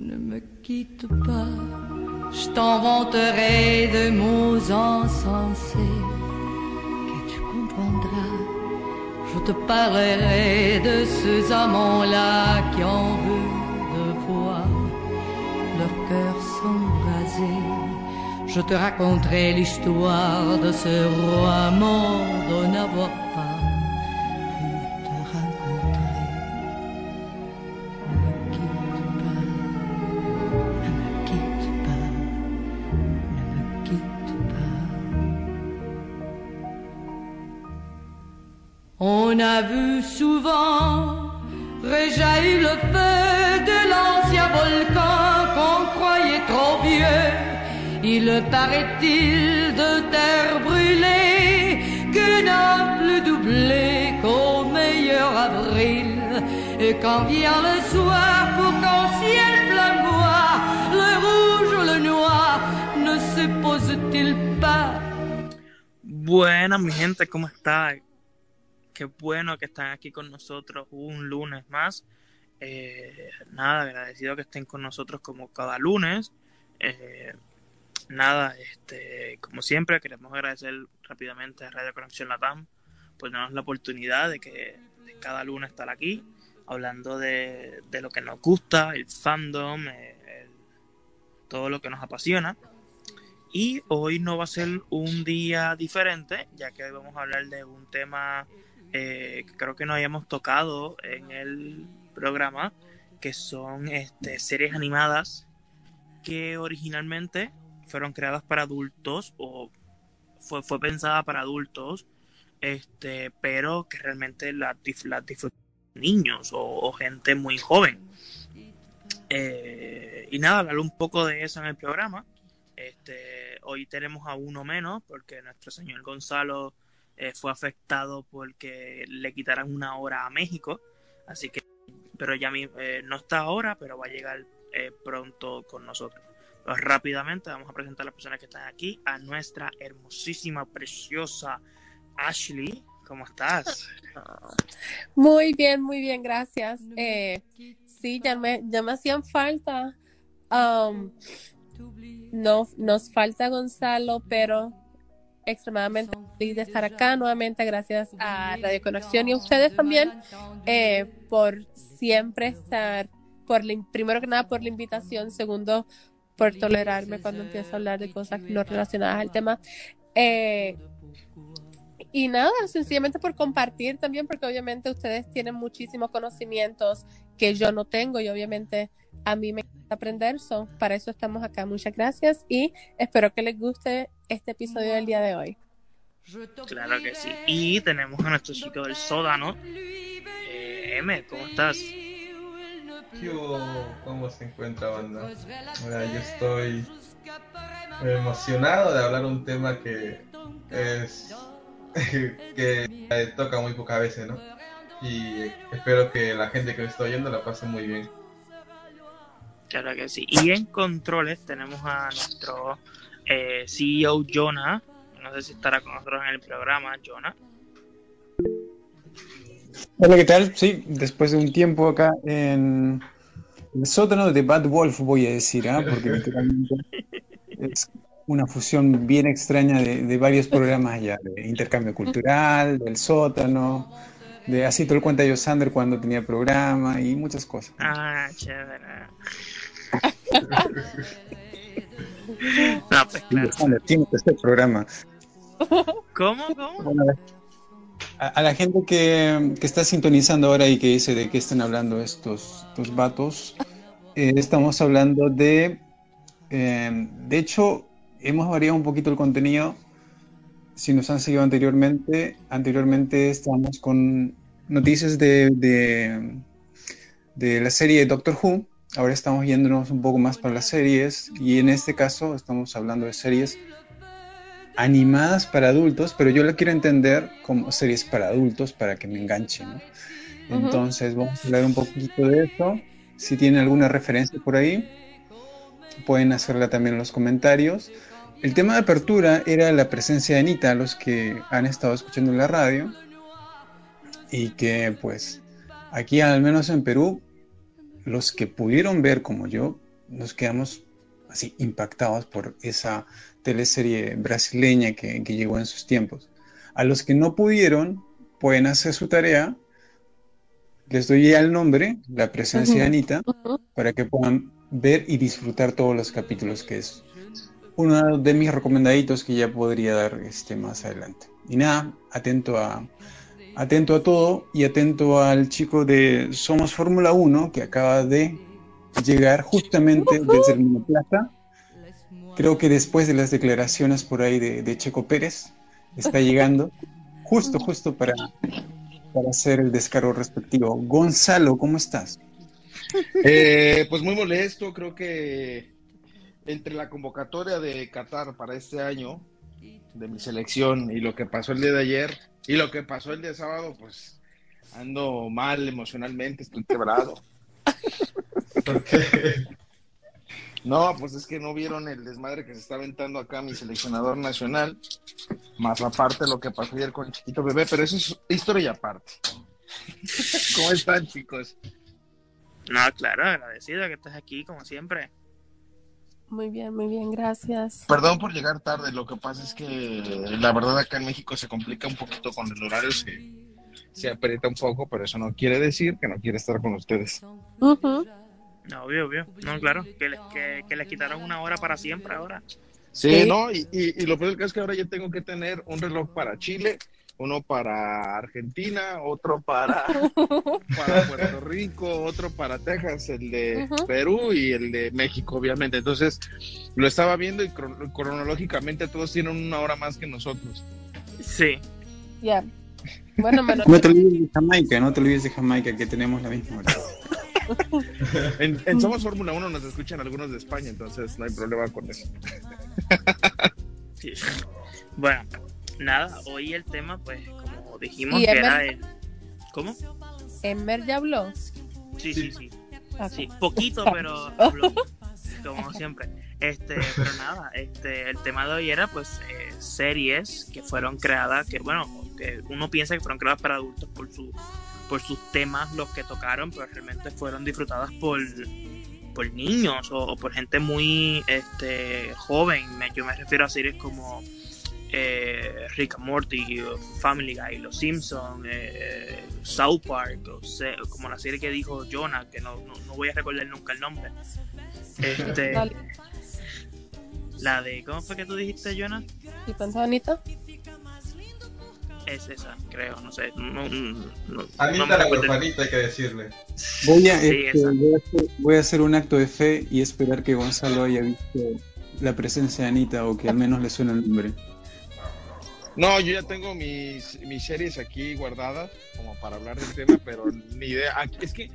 Ne me quitte pas, je t'inventerai de mots insensés que tu comprendras. Je te parlerai de ces amants-là qui en veulent de voir leur cœur s'embraser. Je te raconterai l'histoire de ce roi mort de n'avoir Vu souvent réjaillir le feu de l'ancien volcan qu'on croyait trop vieux. Il paraît-il de terre brûlée que n'a plus doublé qu'au meilleur avril. Et quand vient le soir pour qu'en ciel flamboie, le rouge ou le noir ne se pose-t-il pas? Buenas, mi gente, ¿cómo está? Qué bueno que están aquí con nosotros un lunes más. Eh, nada, agradecido que estén con nosotros como cada lunes. Eh, nada, este, como siempre, queremos agradecer rápidamente a Radio Conexión Latam por darnos la oportunidad de que cada lunes estar aquí hablando de, de lo que nos gusta, el fandom, eh, el- todo lo que nos apasiona. Y hoy no va a ser un día diferente, ya que hoy vamos a hablar de un tema eh, que creo que no hayamos tocado en el programa, que son este, series animadas que originalmente fueron creadas para adultos o fue, fue pensada para adultos, este, pero que realmente las las disfrutan niños o, o gente muy joven. Eh, y nada, hablar un poco de eso en el programa. Este, hoy tenemos a uno menos porque nuestro señor Gonzalo eh, fue afectado porque le quitaran una hora a México. Así que, pero ya mi- eh, no está ahora, pero va a llegar eh, pronto con nosotros. Pues rápidamente vamos a presentar a las personas que están aquí. A nuestra hermosísima, preciosa Ashley. ¿Cómo estás? Muy bien, muy bien, gracias. Eh, sí, ya me, ya me hacían falta. Um, no, nos falta Gonzalo, pero extremadamente feliz de estar acá nuevamente. Gracias a Radio Conexión y a ustedes también eh, por siempre estar, por primero que nada por la invitación, segundo por tolerarme cuando empiezo a hablar de cosas no relacionadas al tema. Eh, y nada, sencillamente por compartir también, porque obviamente ustedes tienen muchísimos conocimientos que yo no tengo y obviamente a mí me encanta aprender, so, para eso estamos acá. Muchas gracias y espero que les guste este episodio del día de hoy. Claro que sí. Y tenemos a nuestro chico del sódano. Eh, M, ¿cómo estás? Yo, ¿Cómo se encuentra, banda? Mira, yo estoy emocionado de hablar un tema que es que toca muy pocas veces, ¿no? Y espero que la gente que lo está oyendo la pase muy bien. Claro que sí. Y en controles tenemos a nuestro eh, CEO Jonah. No sé si estará con nosotros en el programa, Jonah. Hola, ¿qué tal? Sí, después de un tiempo acá en el sótano de Bad Wolf, voy a decir, ¿ah? porque literalmente es una fusión bien extraña de, de varios programas ya, de intercambio cultural, del sótano, de así todo el cuenta de Sander cuando tenía programa y muchas cosas. Ah, chévere. No, pues claro. Sander, tiene que este programa. ¿Cómo? ¿Cómo? A, a la gente que, que está sintonizando ahora y que dice de qué están hablando estos, estos vatos, eh, estamos hablando de, eh, de hecho, hemos variado un poquito el contenido. Si nos han seguido anteriormente, anteriormente estábamos con noticias de, de, de la serie Doctor Who. Ahora estamos yéndonos un poco más para las series y en este caso estamos hablando de series animadas para adultos, pero yo la quiero entender como series para adultos para que me enganche, ¿no? Entonces vamos a hablar un poquito de eso. Si tienen alguna referencia por ahí, pueden hacerla también en los comentarios. El tema de apertura era la presencia de Anita, los que han estado escuchando en la radio, y que pues aquí al menos en Perú, los que pudieron ver como yo, nos quedamos así impactados por esa teleserie brasileña que, que llegó en sus tiempos. A los que no pudieron, pueden hacer su tarea. Les doy ya el nombre, la presencia de Anita, para que puedan ver y disfrutar todos los capítulos, que es uno de mis recomendaditos que ya podría dar este más adelante. Y nada, atento a, atento a todo y atento al chico de Somos Fórmula 1 que acaba de llegar justamente desde el Monoplaza. Creo que después de las declaraciones por ahí de, de Checo Pérez, está llegando justo, justo para, para hacer el descargo respectivo. Gonzalo, ¿cómo estás? Eh, pues muy molesto, creo que entre la convocatoria de Qatar para este año, de mi selección, y lo que pasó el día de ayer, y lo que pasó el día sábado, pues ando mal emocionalmente, estoy quebrado. ¿Por qué? No, pues es que no vieron el desmadre que se está aventando acá mi seleccionador nacional, más aparte lo que pasó ayer con Chiquito Bebé, pero eso es historia y aparte. ¿Cómo están, chicos? No, claro, agradecido que estés aquí, como siempre. Muy bien, muy bien, gracias. Perdón por llegar tarde, lo que pasa es que la verdad acá en México se complica un poquito con el horario, se, se aprieta un poco, pero eso no quiere decir que no quiere estar con ustedes. Ujú. No, obvio, obvio. No, claro, que les, que, que les quitaron una hora para siempre ahora. Sí, Sí. ¿no? Y, y, y lo peor del caso es que ahora yo tengo que tener un reloj para Chile, uno para Argentina, otro para, para Puerto Rico, otro para Texas, el de Ujú. Perú y el de México, obviamente. Entonces, lo estaba viendo y cron- cronológicamente todos tienen una hora más que nosotros. Sí. Ya. Bueno, menos No te olvides de Jamaica, no te olvides de Jamaica, que tenemos la misma hora. En, en Somos Fórmula 1 nos escuchan algunos de España, entonces no hay problema con eso. sí. Bueno, nada, hoy el tema, pues, como dijimos, ¿Y que era el. ¿Cómo? Emmer ya habló. Sí, sí, sí. Ok. Sí, poquito, pero habló, como siempre. Este, pero nada, este, el tema de hoy era pues eh, series que fueron creadas, que bueno, que uno piensa que fueron creadas para adultos por su, por sus temas, los que tocaron, pero realmente fueron disfrutadas por, por niños o, o por gente muy este joven. Me- yo me refiero a series como eh, Rick and Morty, Family Guy, Los Simpsons, eh, South Park, o sea, como la serie que dijo Jonah, que no, no, no voy a recordar nunca el nombre. Este, la de, ¿cómo fue que tú dijiste, Jonah? ¿Y pensó Anita? Es esa, creo, no sé. No, no, Anita la huerfanita, hay que decirle. Voy a, Sí, este, voy, a hacer, voy a hacer un acto de fe y esperar que Gonzalo haya visto la presencia de Anita o que al menos le suene el nombre. No, yo ya tengo mis, mis series aquí guardadas como para hablar del tema, pero ni idea. Aquí- es que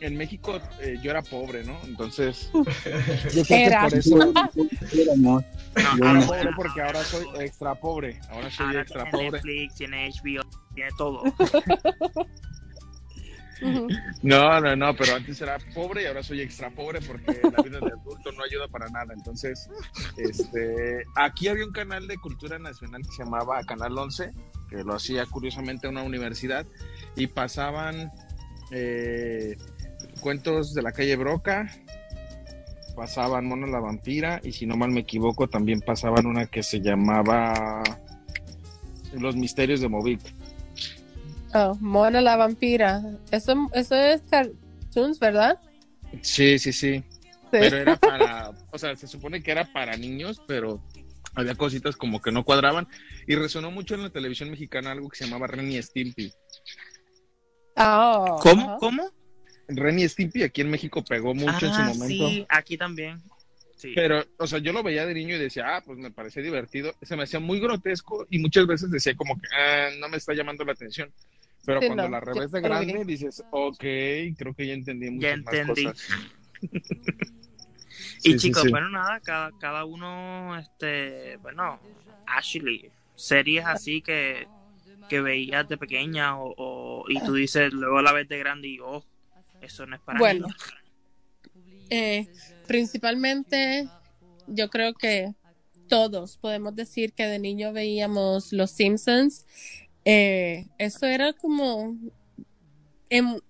en México eh, yo era pobre, ¿no? Entonces, yo creo que Era. por eso No, Yo era no- pobre porque ahora soy extra pobre. Ahora soy ahora extra tiene pobre. Netflix, tiene HBO, tiene todo. No, no, no, pero antes era pobre y ahora soy extra pobre porque la vida de adulto no ayuda para nada. Entonces, este, aquí había un canal de cultura nacional que se llamaba Canal 11, que lo hacía curiosamente una universidad, y pasaban eh, cuentos de la calle Broca, pasaban Mona la vampira, y si no mal me equivoco, también pasaban una que se llamaba Los misterios de Movik. Oh, Mona la vampira. Eso, eso es cartoons, ¿verdad? Sí, sí, sí. Sí. pero era para, o sea, se supone que era para niños, pero había cositas como que no cuadraban y resonó mucho en la televisión mexicana algo que se llamaba Ren y Stimpy. Ah, ¿Cómo? ¿Cómo? Ren y Stimpy aquí en México pegó mucho en su Ah, momento. sí, aquí también. Sí. Pero, o sea, yo lo veía de niño y decía, ah, pues me parecía divertido. Se me hacía muy grotesco y muchas veces decía como que, ah, no me está llamando la atención. Pero Sí, cuando no, la revés de grande dices, ok, creo que ya entendí muchas Ya más entendí. cosas. Y Sí, chicos, sí. bueno, nada, cada, cada uno, este, bueno, Ashley, series así que, que veías de pequeña o, o- y tú dices, luego la ves de grande y, oh, eso no es para Bueno. niños. Eh, principalmente, yo creo que todos podemos decir que de niño veíamos Los Simpsons. Eh, eso era como, em-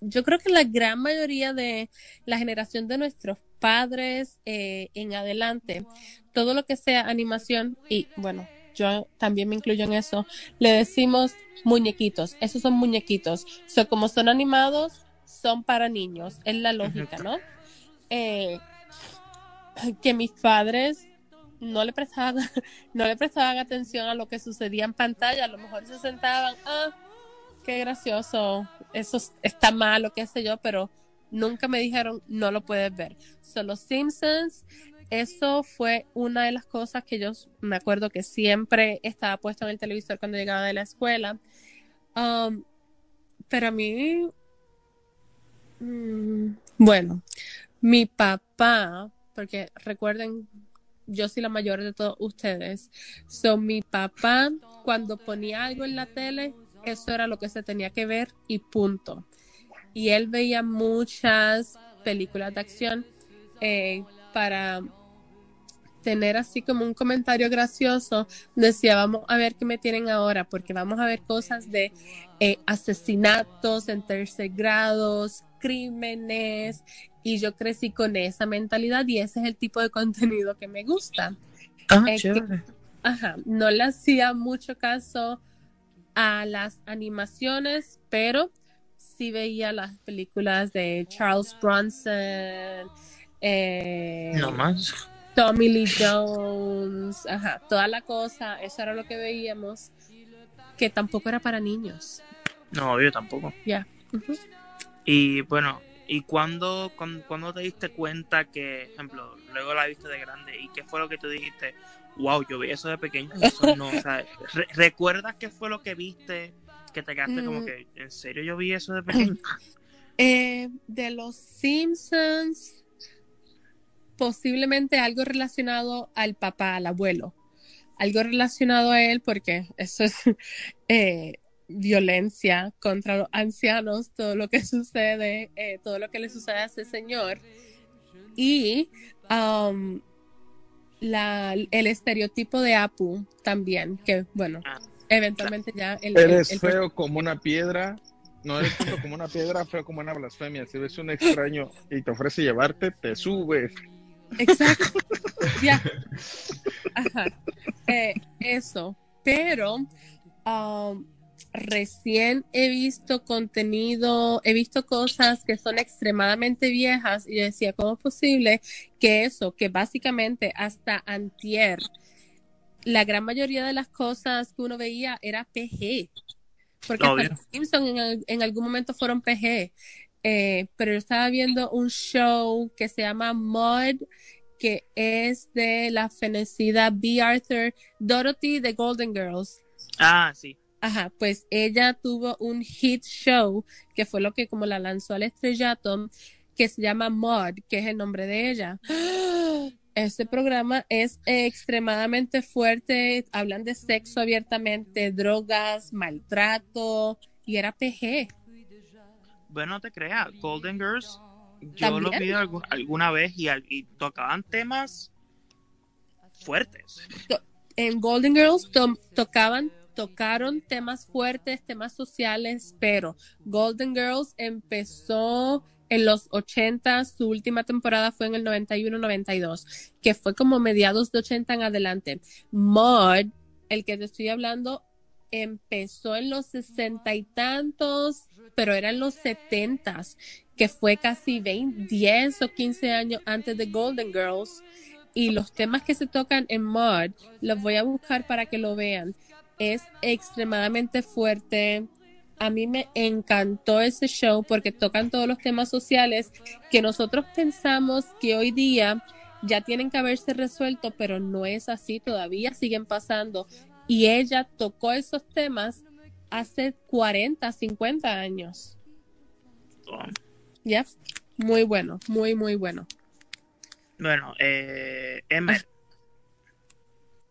yo creo que la gran mayoría de la generación de nuestros padres eh, en adelante, todo lo que sea animación, y bueno, yo también me incluyo en eso, le decimos muñequitos, esos son muñequitos. O como son animados, son para niños, es la lógica, ¿no? Eh, que mis padres no le prestaban, no le prestaban atención a lo que sucedía en pantalla, a lo mejor se sentaban, ah, qué gracioso, eso está mal qué sé yo, pero nunca me dijeron, no lo puedes ver. Son los Simpsons, eso fue una de las cosas que yo me acuerdo que siempre estaba puesto en el televisor cuando llegaba de la escuela. Um, pero a mí, mm, bueno, mi papá, porque recuerden, yo soy la mayor de todos ustedes, son mi papá cuando ponía algo en la tele, eso era lo que se tenía que ver y punto. Y él veía muchas películas de acción eh, para tener así como un comentario gracioso, decía, vamos a ver qué me tienen ahora, porque vamos a ver cosas de eh, asesinatos en tercer grados, crímenes, y yo crecí con esa mentalidad y ese es el tipo de contenido que me gusta. Ah, chévere. ajá, no le hacía mucho caso a las animaciones, pero sí veía las películas de Charles Bronson. Eh, no más. Tommy Lee Jones, ajá, toda la cosa, eso era lo que veíamos, que tampoco era para niños. No, yo tampoco. Ya. Y bueno, ¿y cuándo, cuando, te diste cuenta que, ejemplo, luego la viste de grande y qué fue lo que tú dijiste? Wow, yo vi eso de pequeño. Eso no, o sea, ¿Recuerdas qué fue lo que viste que te quedaste como mm. que, ¿en serio yo vi eso de pequeño? Eh, de los Simpsons posiblemente algo relacionado al papá, al abuelo. Algo relacionado a él porque eso es eh, violencia contra los ancianos, todo lo que sucede, eh, todo lo que le sucede a ese señor. Y um, la, el estereotipo de Apu también, que bueno, ah. eventualmente ya... El, Eres feo como una piedra, no eres como una piedra, feo como una blasfemia. Si ves un extraño y te ofrece llevarte, te subes. Exacto. ya. Ajá. Eh, eso. Pero um, recién he visto contenido, he visto cosas que son extremadamente viejas y decía, ¿cómo es posible que eso, que básicamente hasta antier, la gran mayoría de las cosas que uno veía era PG? Porque los Simpsons en, en, algún momento fueron PG. Eh, pero yo estaba viendo un show que se llama Mud, que es de la fenecida B. Arthur Dorothy de Golden Girls. Ah, sí. Ajá, pues ella tuvo un hit show que fue lo que como la lanzó al estrellato, que se llama Mud, que es el nombre de ella. Este programa es extremadamente fuerte, hablan de sexo abiertamente, drogas, maltrato, y era PG bueno, no te creas, Golden Girls, yo lo vi alguna vez y, tocaban temas fuertes. En Golden Girls tocaban, tocaron temas fuertes, temas sociales, pero Golden Girls empezó en los 80, su última temporada fue en el 91-92, que fue como mediados de 80 en adelante. Mud, el que te estoy hablando, empezó en los sesenta y tantos, pero era en los setentas, que fue casi 20, 10 o 15 años antes de Golden Girls. Y los temas que se tocan en Mud, los voy a buscar para que lo vean. Es extremadamente fuerte. A mí me encantó ese show porque tocan todos los temas sociales que nosotros pensamos que hoy día ya tienen que haberse resuelto, pero no es así, todavía siguen pasando y ella tocó esos temas hace 40, 50 años. Ya, muy bueno, muy, muy bueno. Bueno, eh,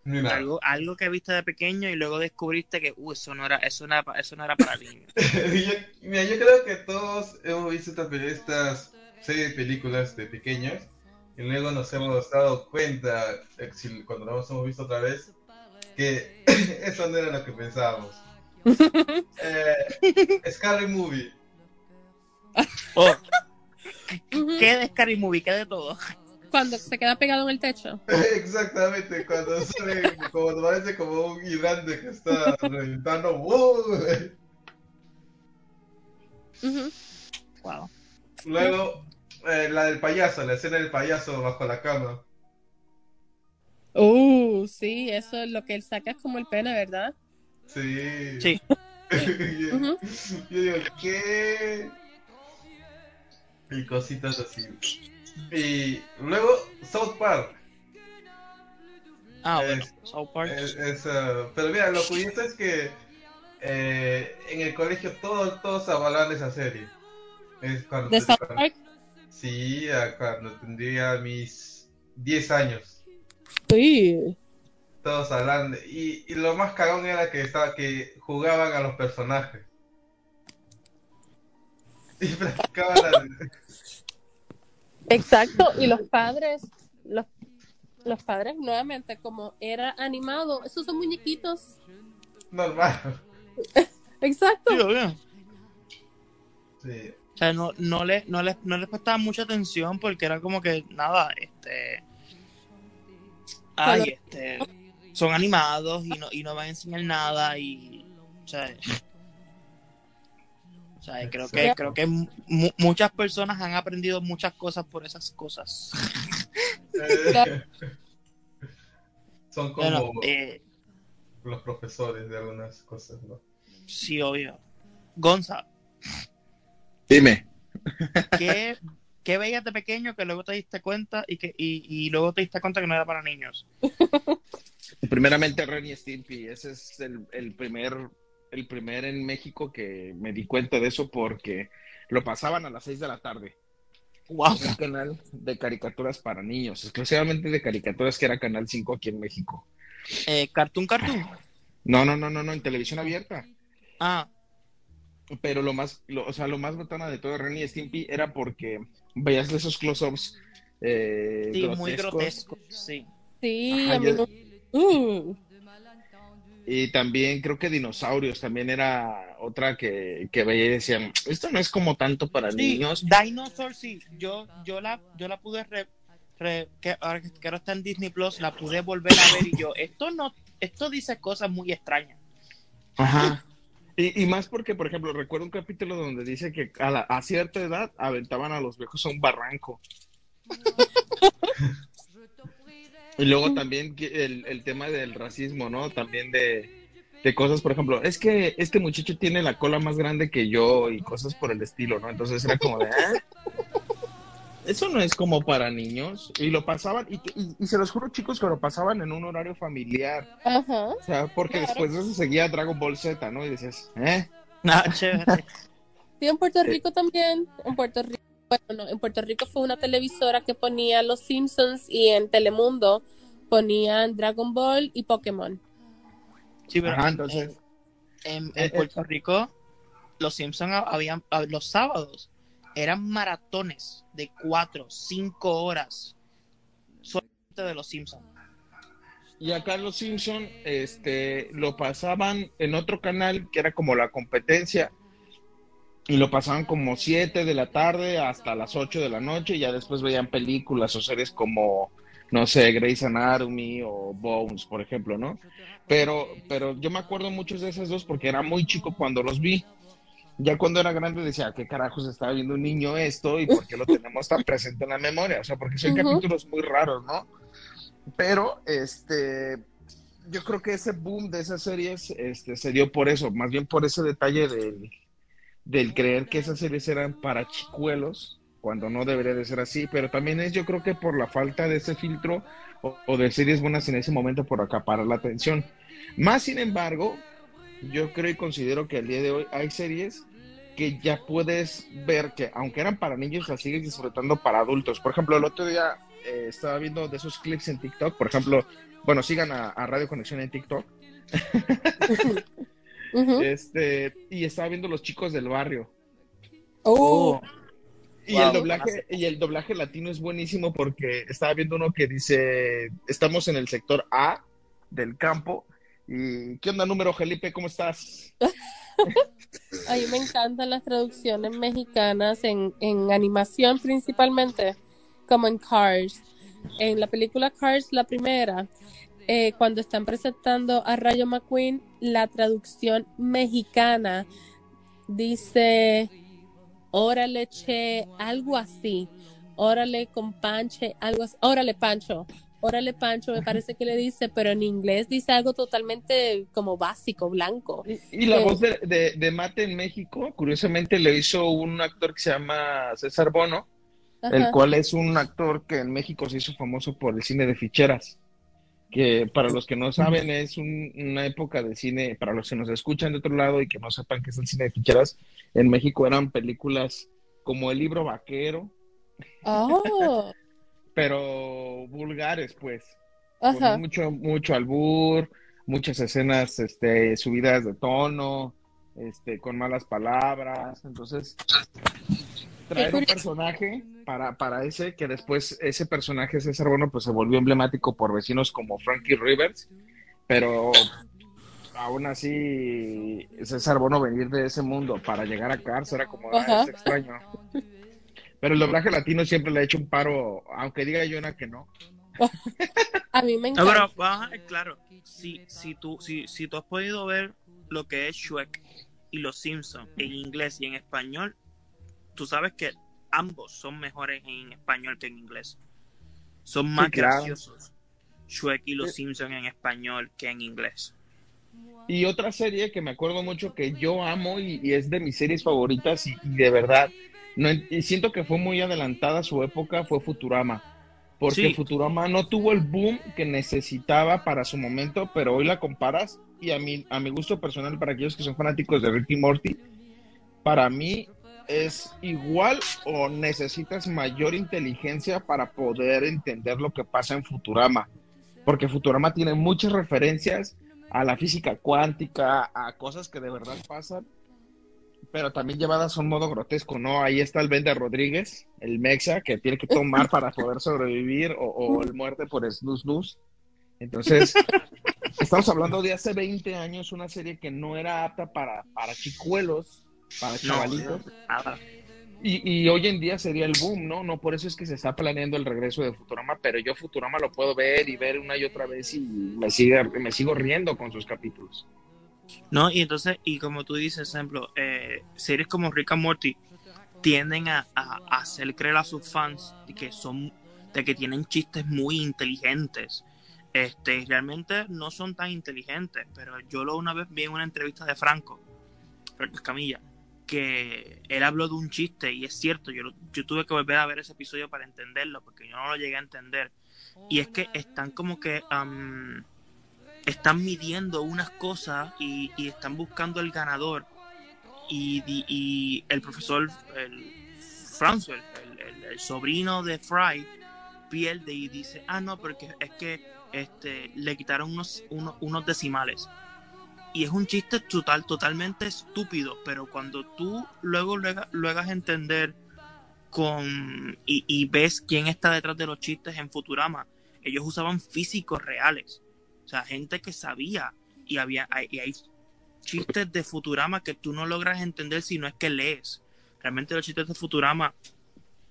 algo, algo que viste de pequeño y luego descubriste que uh, eso no era eso no era, eso no era para niños. mira, yo creo que todos hemos visto estas, estas series de películas de pequeños y luego nos hemos dado cuenta, eh, cuando las hemos visto otra vez, que eso no era lo que pensábamos. eh, Scary Movie. Oh. ¿Qué de Scary Movie? ¿Qué de todo? Cuando se queda pegado en el techo. Exactamente, cuando sale, como parece como un hidrante que está reventando. ¡wow! Luego, eh, la del payaso, la escena del payaso bajo la cama. Uh, sí, eso es lo que él saca es como el pene, ¿verdad? Sí. Sí. yo, Ujú. yo digo, ¿qué? Y cositas así. Y luego, South Park. Ah, bueno, South Park. Es- es, ah, pero mira, lo curioso es que eh, en el colegio todos, todos avalaban esa serie. Es cuando, De South cuando- Park. Sí, cuando tendría mis 10 años. Sí. Todos hablando. Y, y lo más cagón era que estaba que jugaban a los personajes. Y practicaban la- Exacto, y los padres, los, los padres nuevamente, como era animado, esos son muñequitos. normal. Exacto. Sí, obvio. Sí. O sea, no, no, le, no, les, no les prestaba mucha atención porque era como que, nada, este... Ay, este... Son animados y no, y no van a enseñar nada y... O sea... O sea, creo que, creo que mu- muchas personas han aprendido muchas cosas por esas cosas. Son como Bueno, eh, los profesores de algunas cosas, ¿no? sí, obvio. Gonza, Dime. ¿qué, ¿qué veías de pequeño que luego te diste cuenta y que y, y luego te diste cuenta que no era para niños? Primeramente Ren y Stimpy, ese es el, el primer el primer en México que me di cuenta de eso porque lo pasaban a las 6 de la tarde. Wow. Un canal de caricaturas para niños, exclusivamente de caricaturas que era Canal 5 aquí en México. Eh, Cartoon Cartoon. No, no, no, no, no, en televisión abierta. Ah, Pero lo más, lo- o sea, lo más botana de todo de Ren y Stimpy era porque veías esos close-ups eh, sí, muy grotescos. grotesco. Sí. Sí, Ajá, a mí no- Uh, Y también creo que dinosaurios también era otra que, que veía y decían, esto no es como tanto para Sí, niños. Dinosaur, sí. Yo, yo la, yo la pude re, re- que ahora que que ahora está en Disney Plus, la pude volver a ver y yo, esto no, esto dice cosas muy extrañas. Ajá. Y, y más porque, por ejemplo, recuerdo un capítulo donde dice que a, la- a cierta edad aventaban a los viejos a un barranco. Y luego también el, el tema del racismo, ¿no? También de, de cosas, por ejemplo, es que este muchacho tiene la cola más grande que yo y cosas por el estilo, ¿no? Entonces era como de, "Ah, Eso no es como para niños. Y lo pasaban, y, y- y se los juro, chicos, que lo pasaban en un horario familiar. ajá. O sea, porque Claro. después de eso seguía Dragon Ball Z, ¿no? Y decías, ¿eh? Ah, chévere. Sí, en Puerto Rico también. En Puerto Rico, bueno, no, en Puerto Rico fue una televisora que ponía Los Simpsons y en Telemundo ponían Dragon Ball y Pokémon. Sí, pero Ajá, entonces. en, Eh, en Puerto Rico, los Simpsons habían ah, los sábados eran maratones de cuatro, cinco horas solamente de los Simpsons. Y acá Los Simpson, este, lo pasaban en otro canal que era como la competencia. Y lo pasaban como 7 de la tarde hasta las 8 de la noche. Y ya después veían películas o series como, no sé, Grey's Anatomy o Bones, por ejemplo, ¿no? Pero, pero yo me acuerdo muchos de esas dos porque era muy chico cuando los vi. Ya cuando era grande decía, ¿qué carajos estaba viendo un niño esto? ¿Y por qué lo tenemos tan presente en la memoria? O sea, porque son capítulos muy raros, ¿no? Pero, este, yo creo que ese boom de esas series, este, se dio por eso, más bien por ese detalle del, del creer que esas series eran para chicuelos, cuando no debería de ser así, pero también es yo creo que por la falta de ese filtro o, o de series buenas en ese momento por acaparar la atención. Más sin embargo, yo creo y considero que al día de hoy hay series que ya puedes ver que aunque eran para niños las sigues disfrutando para adultos. Por ejemplo, el otro día eh, estaba viendo de esos clips en TikTok, por ejemplo, bueno, sigan a, a Radio Conexión en TikTok, Este, y estaba viendo los chicos del barrio. Oh, Y Wow, el doblaje, y el doblaje latino es buenísimo porque estaba viendo uno que dice, estamos en el sector A del campo ¿Y qué onda, número, Felipe? ¿Cómo estás? A mí me encantan las traducciones mexicanas en, en animación principalmente, como en Cars. En la película Cars, la primera, eh, cuando están presentando a Rayo McQueen, la traducción mexicana dice, órale, che, algo así, órale, companche, algo así, órale, Pancho, órale, Pancho, me parece que le dice, pero en inglés dice algo totalmente como básico, blanco. Y, y la Eh, voz de, de, de Mate en México, curiosamente, le hizo un actor que se llama César Bono, el cual es un actor que en México se hizo famoso por el cine de ficheras, que para los que no saben es un- una época de cine, para los que nos escuchan de otro lado y que no sepan qué es el cine de ficheras, en México eran películas como El libro vaquero, Oh, pero vulgares, pues, con mucho, mucho albur, muchas escenas este, subidas de tono, este, con malas palabras, entonces traer un personaje para, para ese, que después ese personaje, César Bono, pues se volvió emblemático por vecinos como Frankie Rivers, pero aún así César Bono venir de ese mundo para llegar a Cars era como, ah, es extraño. Pero el doblaje latino siempre le ha hecho un paro, aunque diga Jonah que no. A mí me No, pero encanta. a claro, si, si, tú, si, si tú has podido ver lo que es Shrek y Los Simpsons en inglés y en español, tú sabes que ambos son mejores en español que en inglés. Son más claro. graciosos Shrek y Los Simpsons en español que en inglés. Y otra serie que me acuerdo mucho que yo amo y, y es de mis series favoritas y, y de verdad, no, y siento que fue muy adelantada su época, fue Futurama. Porque Sí. Futurama no tuvo el boom que necesitaba para su momento, pero hoy la comparas y a mi, a mi gusto personal, para aquellos que son fanáticos de Ricky Morty, para mí es igual o necesitas mayor inteligencia para poder entender lo que pasa en Futurama. Porque Futurama tiene muchas referencias a la física cuántica, a cosas que de verdad pasan, pero también llevadas a un modo grotesco, ¿no? Ahí está el Bender Rodríguez, el Mexa, que tiene que tomar para poder sobrevivir, o, el muerte por snus. Entonces, estamos hablando de hace 20 años, una serie que no era apta para, para chicuelos, para No, chavalitos. Y, y hoy en día sería el boom, ¿no? No por eso es que se está planeando el regreso de Futurama, pero yo Futurama lo puedo ver y ver una y otra vez y me, sigue, me sigo riendo con sus capítulos. ¿no? Y entonces, y como tú dices, ejemplo, eh, series como Rick and Morty tienden a, a- a hacer creer a sus fans de que son, de que tienen chistes muy inteligentes. Este, realmente no son tan inteligentes, pero yo lo una vez vi en una entrevista de Franco, Franco Escamilla, que él habló de un chiste y es cierto, yo, tuve que volver a ver ese episodio para entenderlo, porque yo no lo llegué a entender. Y es que están como que am, están midiendo unas cosas y, están buscando el ganador. Y, el profesor, el el, sobrino de Fry, pierde y dice, ah, no, porque es que este, le quitaron unos, unos decimales. Y es un chiste total, totalmente estúpido, pero cuando tú luego luego hagas entender con y, y ves quién está detrás de los chistes en Futurama, ellos usaban físicos reales. O sea, gente que sabía. Y había hay, y hay chistes de Futurama que tú no logras entender si no es que lees. Realmente los chistes de Futurama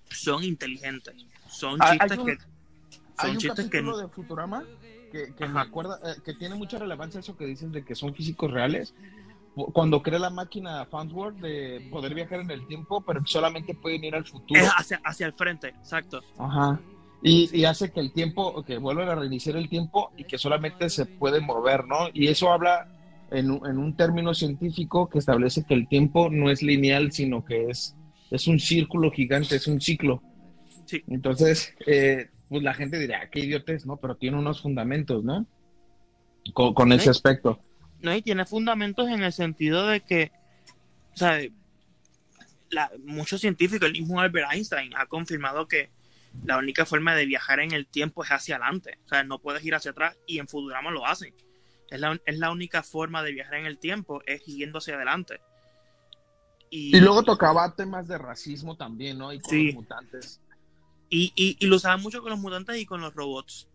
son inteligentes. Son Ah, hay chistes un- que Hay son un chistes que de Futurama que, que me acuerda, eh, que tiene mucha relevancia eso que dicen de que son físicos reales. Cuando crea la máquina Farnsworth de poder viajar en el tiempo, pero solamente pueden ir al futuro. es hacia, hacia el frente, exacto. Ajá. Y, y hace que el tiempo, que vuelvan a reiniciar el tiempo y que solamente se puede mover, ¿no? Y eso habla en, en un término científico que establece que el tiempo no es lineal, sino que es, es un círculo gigante, es un ciclo. Sí. Entonces, eh, pues la gente dirá, qué idiotes, ¿no? Pero tiene unos fundamentos, ¿no? Con, con ese Sí. aspecto. No, y tiene fundamentos en el sentido de que, o sea, la- muchos científicos, el mismo Albert Einstein ha confirmado que la única forma de viajar en el tiempo es hacia adelante. O sea, no puedes ir hacia atrás y en Futurama lo hacen. Es la, es la única forma de viajar en el tiempo, es yendo hacia adelante. Y, Y luego tocaba temas de racismo también, ¿no? Y con Sí. los mutantes. Y, y, y lo usaban mucho con los mutantes y con los robots.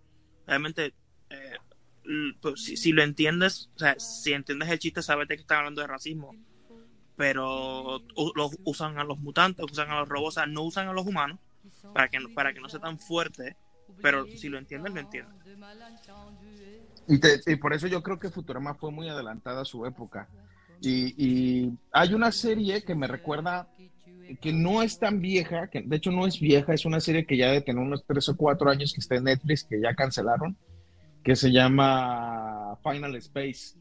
Realmente, eh, pues, si, lo entiendes, o sea, si entiendes el chiste, sabes que están hablando de racismo. Pero usan a los mutantes, usan a los robots, o sea, no usan a los humanos para que, para que no sea tan fuerte. Pero si lo entiendes, lo entiendes. Y, por eso yo creo que Futurama fue muy adelantada a su época. Y, y, hay una serie que me recuerda que no es tan vieja, que de hecho no es vieja, es una serie que ya de tener unos tres o cuatro años que está en Netflix, que ya cancelaron, que se llama Final Space.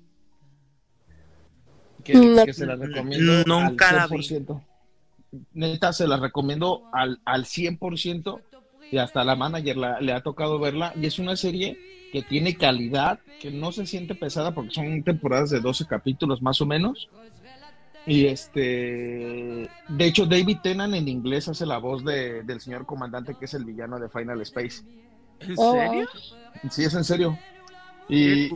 Que, se la recomiendo Nunca al 100%. Neta, se la recomiendo al, al 100% y hasta la manager le ha tocado verla. Y es una serie que tiene calidad, que no se siente pesada porque son temporadas de 12 capítulos más o menos. Y este, de hecho, David Tennant en inglés hace la voz de, del señor comandante que es el villano de Final Space. ¿En serio? Sí, es en serio. Y,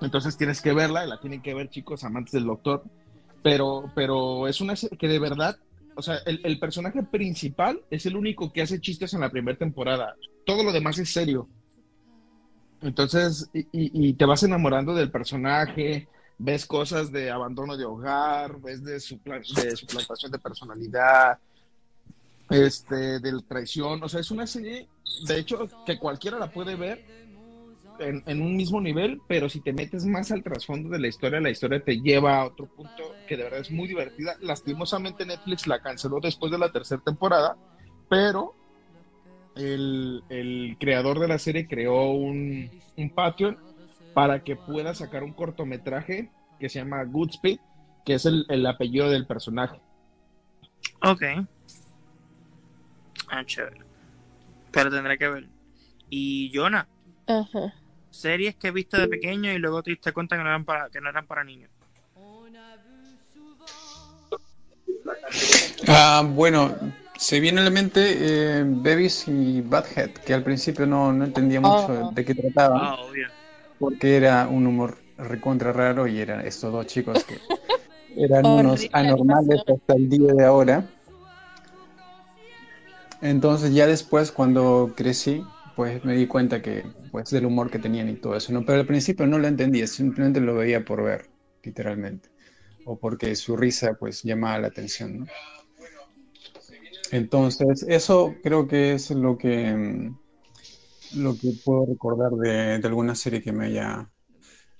entonces tienes que verla, la tienen que ver chicos amantes del doctor. Pero, pero es una serie que de verdad, o sea, el, personaje principal es el único que hace chistes en la primera temporada. Todo lo demás es serio. Entonces, y, y, te vas enamorando del personaje, ves cosas de abandono de hogar, ves de, su, de suplantación de personalidad, este, de traición, o sea, es una serie, de hecho, que cualquiera la puede ver en, un mismo nivel, pero si te metes más al trasfondo de la historia, la historia te lleva a otro punto que de verdad es muy divertida. Lastimosamente Netflix la canceló después de la tercera temporada, pero el, creador de la serie creó un, un Patreon para que pueda sacar un cortometraje que se llama Goodspeed, que es el, el apellido del personaje. Ok. Ah, chévere. Pero tendré que ver. Y Jonah. Ajá. Series que viste de pequeño y luego te diste cuenta que no eran para, que no eran para niños. Ah, bueno, se viene a la mente eh, Beavis y Badhead, que al principio no, no entendía mucho oh. de qué trataba. Ah, obvio. Porque era un humor recontra raro y eran estos dos chicos que eran unos anormales hasta el día de ahora. Entonces ya después cuando crecí, pues me di cuenta que pues del humor que tenían y todo eso, ¿no? Pero al principio no lo entendía, simplemente lo veía por ver, literalmente. O porque su risa pues llamaba la atención, ¿no? Entonces, eso creo que es lo que mm, lo que puedo recordar de, de alguna serie que me haya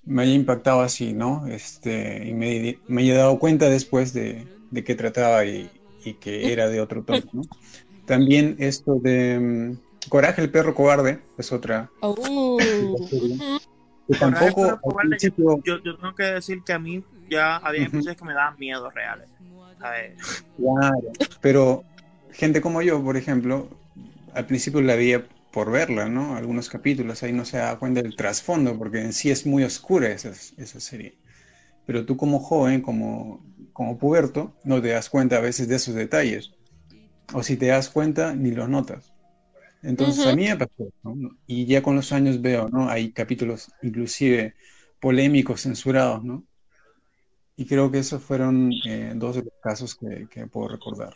me haya impactado así, ¿no? Este, y me, me haya dado cuenta después de, de qué trataba y, y, que era de otro tono, ¿no? También esto de um, Coraje, el perro cobarde, es otra. Oh. tampoco. yo, yo, tengo que decir que a mí ya había episodios que me daban miedo reales. Claro, pero gente como yo, por ejemplo, al principio la vi por verla, ¿no? Algunos capítulos, ahí no se da cuenta del trasfondo, porque en sí es muy oscura esa, esa serie. Pero tú como joven, como, como puberto, no te das cuenta a veces de esos detalles. O si te das cuenta, ni los notas. Entonces a mí me pasó, ¿no? Y ya con los años veo, ¿no? Hay capítulos inclusive polémicos, censurados, ¿no? Y creo que esos fueron eh, dos de los casos que, que puedo recordar.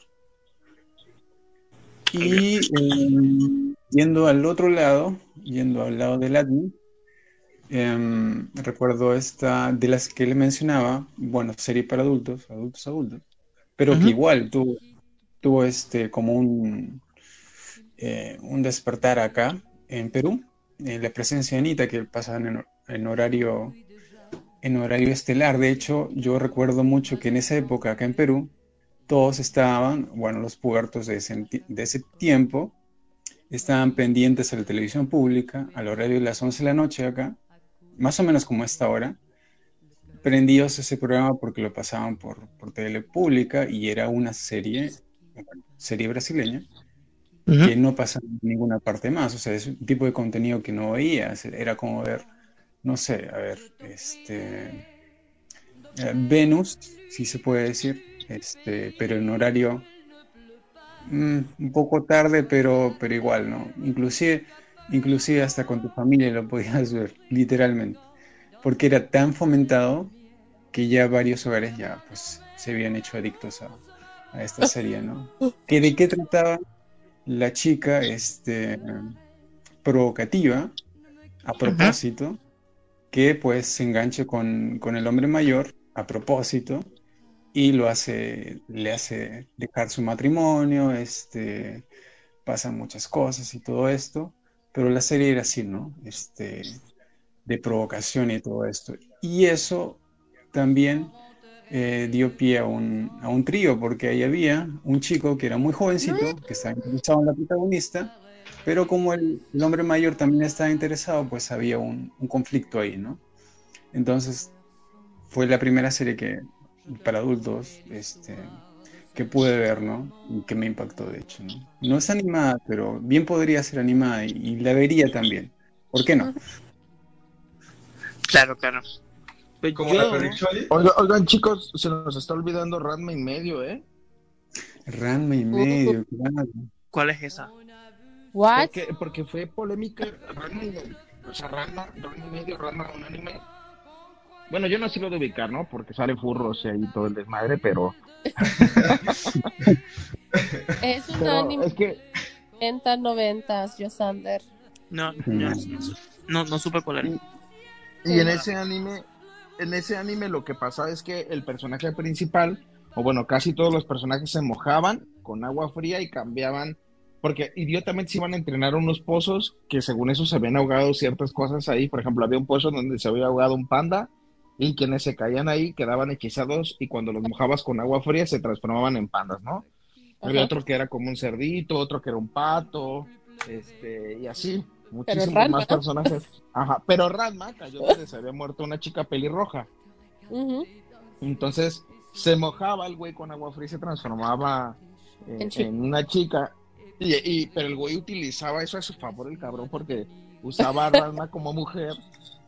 Y eh, yendo al otro lado, yendo al lado del admin, em, recuerdo esta de las que le mencionaba, bueno, serie para adultos, adultos, adultos, pero que igual tuvo, tuvo este como un, eh, un despertar acá en Perú, en la presencia de Anita que pasaban en, en, horario en horario estelar. De hecho, yo recuerdo mucho que en esa época acá en Perú todos estaban, bueno, los puertos de ese, tiempo, estaban pendientes a la televisión pública, al horario de las 11 de la noche acá, más o menos como esta hora, prendidos ese programa porque lo pasaban por, por tele pública y era una serie, serie brasileña, que no pasaba en ninguna parte más, o sea, es un tipo de contenido que no veías, era como ver, no sé, a ver, este, eh, Venus, si se puede decir, este, pero en horario mm, un poco tarde, pero, pero igual, ¿no? Inclusive, inclusive hasta con tu familia lo podías ver, literalmente, porque era tan fomentado que ya varios hogares ya pues se habían hecho adictos a, esta serie, ¿no? ¿Que ¿De qué trataba la chica este, provocativa? a propósito, que pues se enganche con, con el hombre mayor a propósito y lo hace, le hace dejar su matrimonio, este, pasan muchas cosas y todo esto, pero la serie era así, ¿no? Este, de provocación y todo esto. Y eso también eh, dio pie a un, a un trío, porque ahí había un chico que era muy jovencito, que estaba interesado en la protagonista, pero como el, el hombre mayor también estaba interesado, pues había un, un conflicto ahí, ¿no? Entonces, fue la primera serie que para adultos este, que pude ver, ¿no? Y que me impactó, de hecho, ¿no? No es animada, pero bien podría ser animada y, y la vería también. ¿Por qué no? Claro, claro. Pues Como yo- la Pericholi. Oiga- oigan, chicos, se nos está olvidando Ranma y medio, ¿eh? Ranma y medio, claro. ¿Cuál es esa? What? Porque, porque fue polémica Ranma y medio. O sea, Ranma, Ranma y medio, Ranma un anime. Bueno, yo no sé lo de ubicar, ¿no? Porque sale furros y ahí todo el desmadre, pero, Es un pero anime es que 90, 90, Yosander. No, no, no, no, no supe cuál era. Y en ese anime, en ese anime lo que pasaba es que el personaje principal, o bueno, casi todos los personajes se mojaban con agua fría y cambiaban, porque idiotamente se iban a entrenar a unos pozos que según eso se habían ahogado ciertas cosas ahí. Por ejemplo, había un pozo donde se había ahogado un panda y quienes se caían ahí quedaban hechizados y cuando los mojabas con agua fría se transformaban en pandas, ¿no? Había otro que era como un cerdito, otro que era un pato, este, y así. Muchísimos Ranma, más ¿no? personajes. Ajá, pero Ranma cayó donde se había muerto una chica pelirroja. Entonces se mojaba el güey con agua fría y se transformaba eh, en una chica. Y, y- pero el güey utilizaba eso a su favor, el cabrón, porque usaba a Ranma como mujer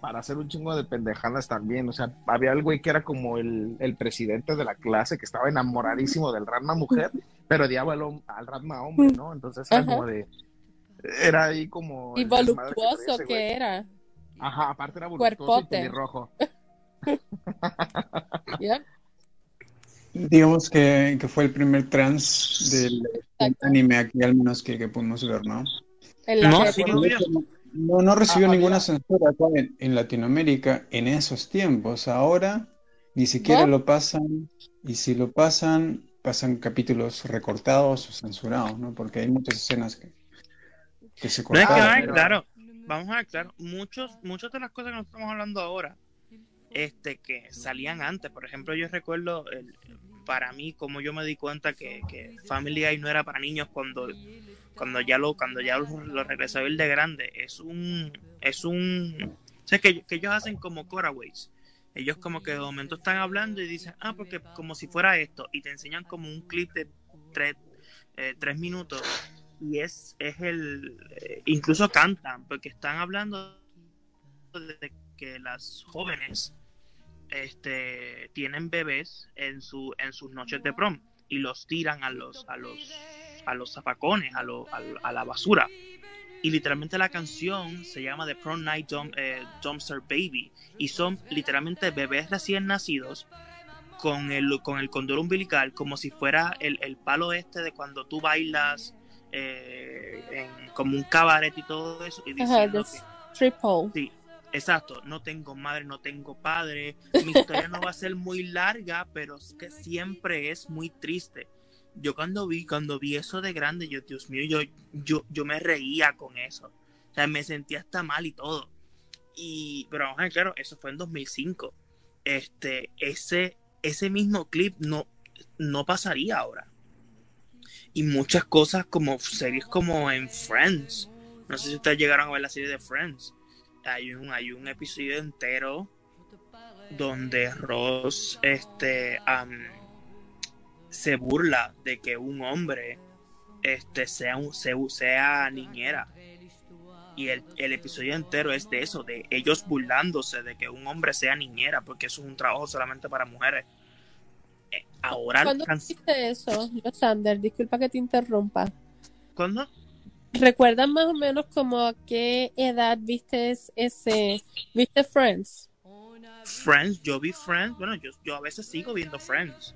para hacer un chingo de pendejadas también. O sea, había el güey que era como el, el presidente de la clase, que estaba enamoradísimo del Ranma mujer, pero odiaba al, al Ranma hombre, ¿no? Entonces era Ajá. como de... Era ahí como... Y el que voluptuoso que era. Ajá, aparte era voluptuoso y Cuerpote. pelirrojo. Yep. Digamos que, que fue el primer trans del, Exacto. anime aquí, al menos que, que pudimos ver, ¿no? En la No, sí, no, no, no recibió Ah, ninguna había- censura acá en, en Latinoamérica en esos tiempos. Ahora ni siquiera lo pasan, y si lo pasan, pasan capítulos recortados o censurados, ¿no? Porque hay muchas escenas que, que se No es que, cortaron. ay, pero- claro, vamos a ver, claro, muchos, muchas de las cosas que nos estamos hablando ahora, este, que salían antes, por ejemplo, yo recuerdo, el- para mí, como yo me di cuenta que, que Family Guy no era para niños cuando, cuando ya lo, cuando ya lo, lo regresé de grande, es un, es un, o sea, que, que ellos hacen como Coraways, ellos como que de momento están hablando y dicen, ah, porque como si fuera esto, y te enseñan como un clip de tres, eh, tres minutos y es, es el eh, incluso cantan porque están hablando de que las jóvenes este tienen bebés en su en sus noches de prom y los tiran a los a los a los zafacones a, lo- a, a la basura. Y literalmente la canción se llama The Prom Night Dump- eh, Dumpster Baby. Y son literalmente bebés recién nacidos con el con el condón umbilical como si fuera el, el palo este de cuando tú bailas eh, en, como un cabaret y todo eso y Ajá, que triple. Sí, exacto. No tengo madre, no tengo padre. Mi historia no va a ser muy larga, pero es que siempre es muy triste. Yo cuando vi, cuando vi eso de grande, yo, Dios mío, yo, yo, yo me reía con eso. O sea, me sentía hasta mal y todo. Y, pero vamos a ver, claro, eso fue en 2005. Este, ese, ese mismo clip no, no pasaría ahora. Y muchas cosas como series como en Friends. No sé si ustedes llegaron a ver la serie de Friends hay un, hay un episodio entero donde Ross este, se burla de que un hombre este, sea, un, se- sea niñera. Y el, el episodio entero es de eso, de ellos burlándose de que un hombre sea niñera, porque eso es un trabajo solamente para mujeres. Eh, ahora, ¿Cuándo can- eso, Sander? Disculpa que te interrumpa. ¿cuándo? ¿Recuerdas más o menos como a qué edad viste ese, viste Friends? Friends, yo vi Friends, bueno, yo, yo a veces sigo viendo Friends.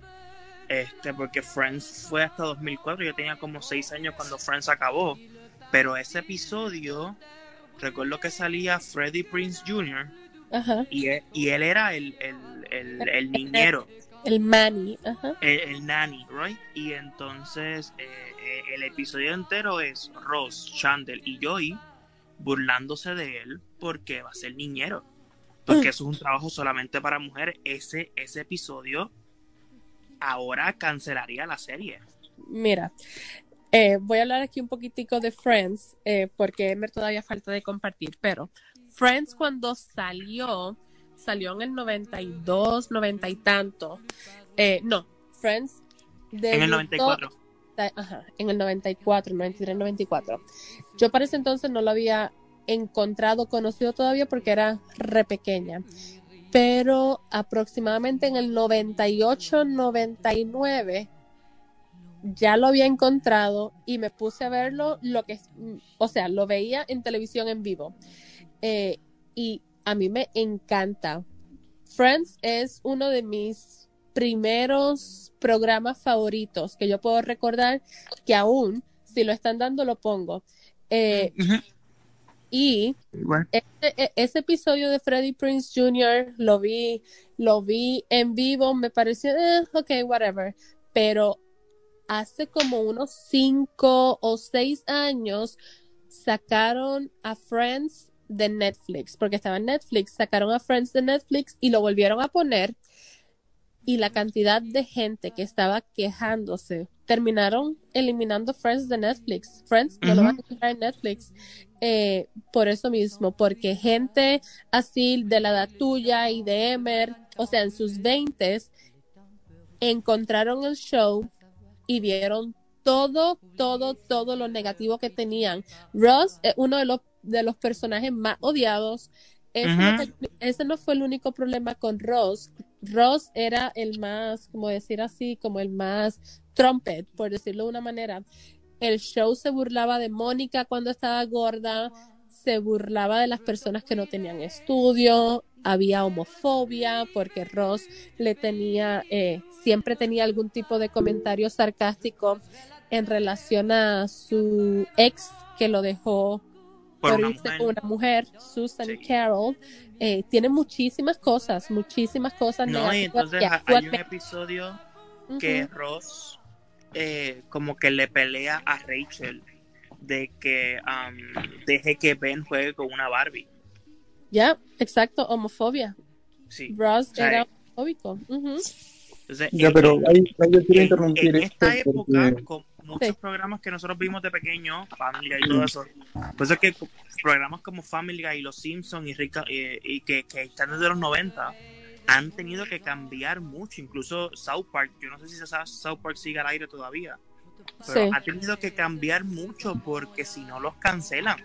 Este, porque Friends fue hasta 2004, yo tenía como 6 años cuando Friends acabó. Pero ese episodio recuerdo que salía Freddie Prince Jr. Ajá. Y él, y él era el, el, el, el niñero, El Manny. Ajá. el, el nanny, right? Y entonces eh, eh, el episodio entero es Ross, Chandler y Joey burlándose de él porque va a ser niñero. Porque eso es un trabajo solamente para mujeres. Ese, ese episodio ahora cancelaría la serie. Mira, eh, voy a hablar aquí un poquitico de Friends, eh, porque me todavía falta de compartir, pero Friends cuando salió, salió en el 92, 90 y tanto. Eh, no, Friends En debutó- el 94. Ajá, en el 94, 93, 94. Yo para ese entonces no lo había encontrado, conocido todavía porque era re pequeña. Pero aproximadamente en el 98, 99 ya lo había encontrado y me puse a verlo, lo que, o sea, lo veía en televisión en vivo. Eh, y a mí me encanta. Friends es uno de mis primeros programas favoritos que yo puedo recordar que aún, si lo están dando, lo pongo. Eh, y ese, e- ese episodio de Freddie Prince Jr. lo vi, lo vi en vivo, me pareció, eh, ok, whatever. Pero hace como unos cinco o seis años sacaron a Friends de Netflix, porque estaba en Netflix, sacaron a Friends de Netflix y lo volvieron a poner. Y la cantidad de gente que estaba quejándose, terminaron eliminando Friends de Netflix. Friends no lo van a encontrar en Netflix. Eh, por eso mismo, porque gente así de la edad tuya y de Emer, o sea, en sus veintes, encontraron el show y vieron todo, todo, todo lo negativo que tenían. Ross es uno de los, de los personajes más odiados. Ese, no ese no fue el único problema con Ross. Ross era el más, como decir así, como el más trumpet, por decirlo de una manera. El show se burlaba de Mónica cuando estaba gorda, se burlaba de las personas que no tenían estudio, había homofobia porque Ross le tenía, eh, siempre tenía algún tipo de comentario sarcástico en relación a su ex que lo dejó Por irse con una mujer, Susan Sí. Carroll. Eh, tiene muchísimas cosas, muchísimas cosas No, y entonces hay un episodio que Ross eh, como que le pelea a Rachel de que am, deje que Ben juegue con una Barbie. Ya, exacto, homofobia. Sí. Ross O sea, era homofóbico. Ujú. Entonces, Ya, en- pero en- ahí, ahí yo quiero en, interrumpir en esto esta época, porque con muchos Sí. programas que nosotros vimos de pequeño, Family Guy y todo eso, pues es que programas como Family Guy y Los Simpsons y, Rica- eh, y que, que están desde los 90 han tenido que cambiar mucho, incluso South Park, yo no sé si South Park sigue al aire todavía, pero Sí. ha tenido que cambiar mucho porque si no los cancelan.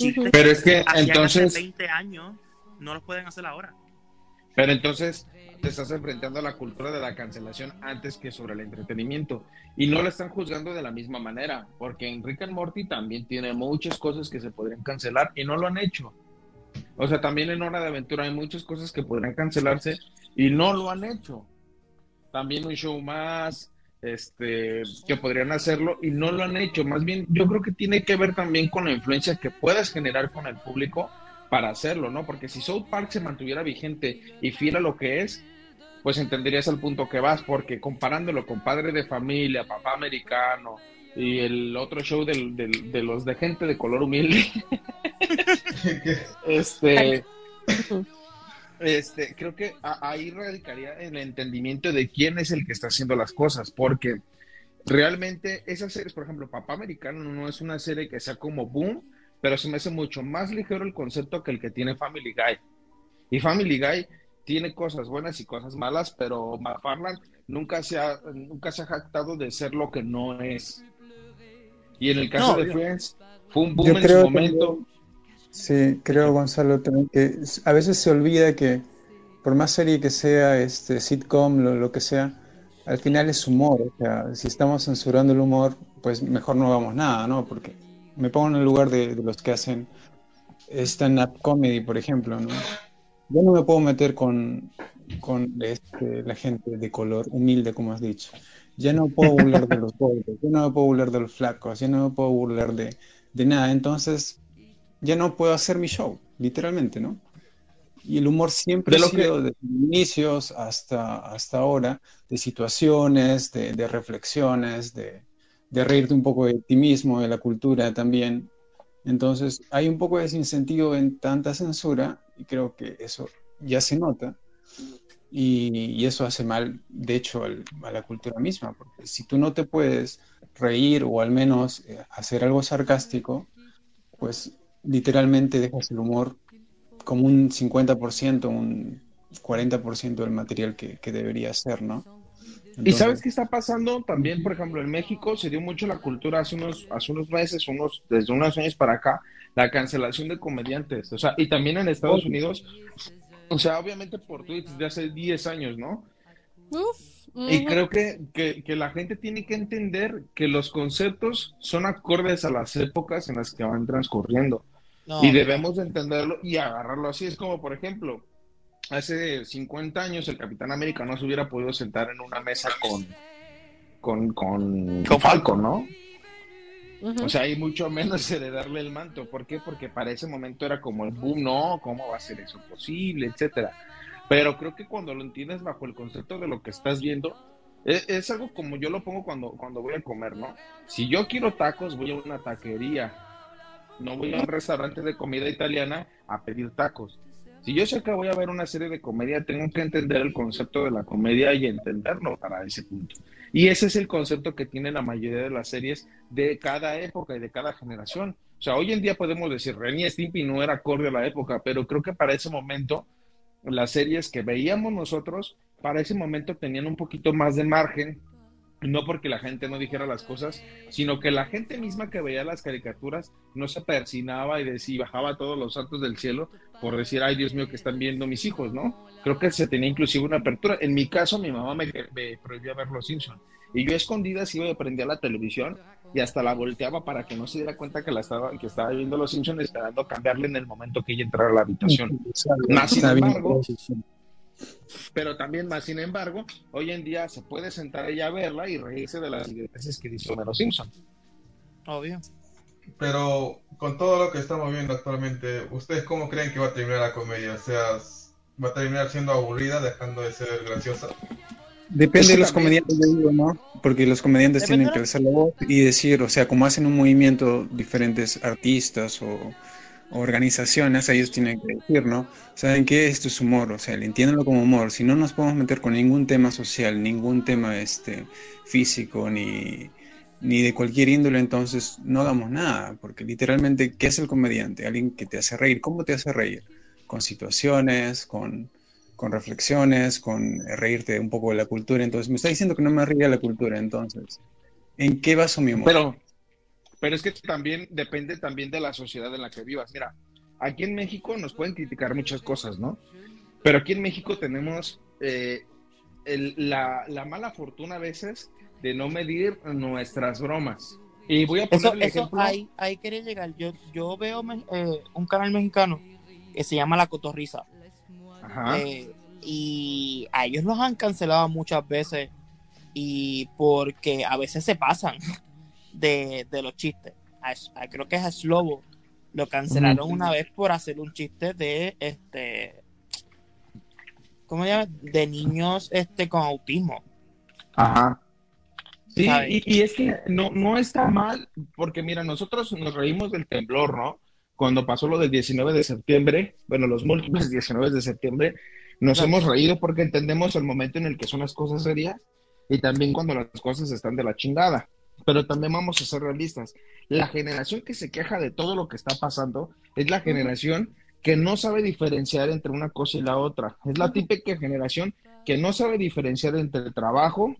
Chistes. Pero es que entonces, hace 20 años no los pueden hacer ahora. pero entonces te estás enfrentando a la cultura de la cancelación antes que sobre el entretenimiento. Y no la están juzgando de la misma manera, porque en Rick and Morty también tiene muchas cosas que se podrían cancelar y no lo han hecho. O sea, también en Hora de Aventura hay muchas cosas que podrían cancelarse y no lo han hecho. También un show más, este, que podrían hacerlo y no lo han hecho. Más bien, yo creo que tiene que ver también con la influencia que puedas generar con el público para hacerlo, ¿no? Porque si South Park se mantuviera vigente y fiel a lo que es, pues entenderías al punto que vas, porque comparándolo con Padre de Familia, Papá Americano y el otro show del, del- de los de gente de color humilde, este. Este, creo que a- ahí radicaría el entendimiento de quién es el que está haciendo las cosas, porque realmente esas series, por ejemplo, Papá Americano no es una serie que sea como boom, pero se me hace mucho más ligero el concepto que el que tiene Family Guy. Y Family Guy tiene cosas buenas y cosas malas, pero McFarland nunca se ha, nunca se ha jactado de ser lo que no es. Y en el caso No, de. Friends, fue un boom en su momento. Sí, creo, Gonzalo, también que a veces se olvida que por más serie que sea, este sitcom, lo, lo que sea, al final es humor. O sea, si estamos censurando el humor, pues mejor no hagamos nada, ¿no? Porque me pongo en el lugar de, de los que hacen stand-up comedy, por ejemplo, ¿no? Yo no me puedo meter con, con este, la gente de color humilde, como has dicho. Ya no puedo burlar de los gordos, yo no me puedo burlar de los flacos, yo no me puedo burlar de, de nada. Entonces, ya no puedo hacer mi show, literalmente, ¿no? Y el humor siempre ha sido desde inicios hasta, hasta ahora, de situaciones, de, reflexiones, de, de, reírte un poco de ti mismo, de la cultura también. Entonces, hay un poco de desincentivo en tanta censura y creo que eso ya se nota. Y, eso hace mal, de hecho, a la cultura misma, porque si tú no te puedes reír o al menos eh, hacer algo sarcástico, pues literalmente dejas el humor como un 50%, un 40% del material que, debería ser, ¿no? y sabes qué está pasando también, por ejemplo, en México se dio mucho la cultura hace unos, hace unos meses, unos, desde unos años para acá, la cancelación de comediantes, o sea, y también en Estados Unidos, o sea, obviamente por tweets de hace 10 años, ¿no? Y creo que, que, la gente tiene que entender que los conceptos son acordes a las épocas en las que van transcurriendo. Y debemos entenderlo y agarrarlo así. Es como, por ejemplo, hace 50 años el Capitán América no se hubiera podido sentar en una mesa con, con, con, con Falcon, ¿no? O sea, hay mucho menos heredarle el manto. ¿Por qué? Porque para ese momento era como el boom, no, ¿cómo va a ser eso posible? Etcétera. Pero creo que cuando lo entiendes bajo el concepto de lo que estás viendo, es, es, algo como yo lo pongo cuando, cuando voy a comer, ¿no? Si yo quiero tacos, voy a una taquería. No voy a un restaurante de comida italiana a pedir tacos. Si yo sé que voy a ver una serie de comedia, tengo que entender el concepto de la comedia y entenderlo para ese punto. Y ese es el concepto que tiene la mayoría de las series de cada época y de cada generación. O sea, hoy en día podemos decir, Renny Stimpy no era acorde a la época, pero creo que para ese momento las series que veíamos nosotros, para ese momento tenían un poquito más de margen no porque la gente no dijera las cosas, sino que la gente misma que veía las caricaturas no se persinaba y decía, bajaba todos los santos del cielo por decir, ay Dios mío, que están viendo mis hijos, ¿no? Creo que se tenía inclusive una apertura. En mi caso, mi mamá me, prohibía ver Los Simpsons. Y yo escondida iba y prendía la televisión y hasta la volteaba para que no se diera cuenta que la estaba, que estaba viendo Los Simpsons esperando cambiarle en el momento que ella entrara a la habitación. Más sin embargo, pero también más sin embargo, hoy en día se puede sentar ella a verla y reírse de las idioteces que dice Homero Simpson. Obvio. Pero con todo lo que estamos viendo actualmente, ¿ustedes cómo creen que va a terminar la comedia? O sea, ¿va a terminar siendo aburrida, dejando de ser graciosa? Depende de los comediantes, ¿no? Porque los comediantes tienen que alzar la voz y decir, o sea, como hacen un movimiento diferentes artistas o organizaciones, ellos tienen que decir, ¿no? ¿Saben qué? Esto es humor, o sea, entiéndanlo como humor. Si no nos podemos meter con ningún tema social, ningún tema este, físico, ni, ni de cualquier índole, entonces no hagamos nada, porque literalmente, ¿qué es el comediante? Alguien que te hace reír. ¿Cómo te hace reír? Con situaciones, con, con reflexiones, con reírte un poco de la cultura. Entonces, me está diciendo que no me ríe la cultura, entonces, ¿en qué baso mi humor? Pero es que también depende también de la sociedad en la que vivas. Mira, aquí en México nos pueden criticar muchas cosas, ¿no? Pero aquí en México tenemos eh, la, mala fortuna a veces de no medir nuestras bromas. Y voy a poner el ejemplo. Ahí, ahí, quería llegar. Yo, yo veo eh, un canal mexicano que se llama La Cotorrisa. Ajá. Eh, y a ellos los han cancelado muchas veces y porque a veces se pasan de, los chistes. creo que es a Slobo. Lo cancelaron una vez por hacer un chiste de este. ¿Cómo se llama? De niños este con autismo. Ajá. Sí, y, es que no, no está mal, porque mira, nosotros nos reímos del temblor, ¿no? Cuando pasó lo del 19 de septiembre, bueno, los múltiples 19 de septiembre, nos hemos reído porque entendemos el momento en el que son las cosas serias y también cuando las cosas están de la chingada. Pero también vamos a ser realistas. La generación que se queja de todo lo que está pasando es la generación que no sabe diferenciar entre una cosa y la otra. Es la típica generación que no sabe diferenciar entre el trabajo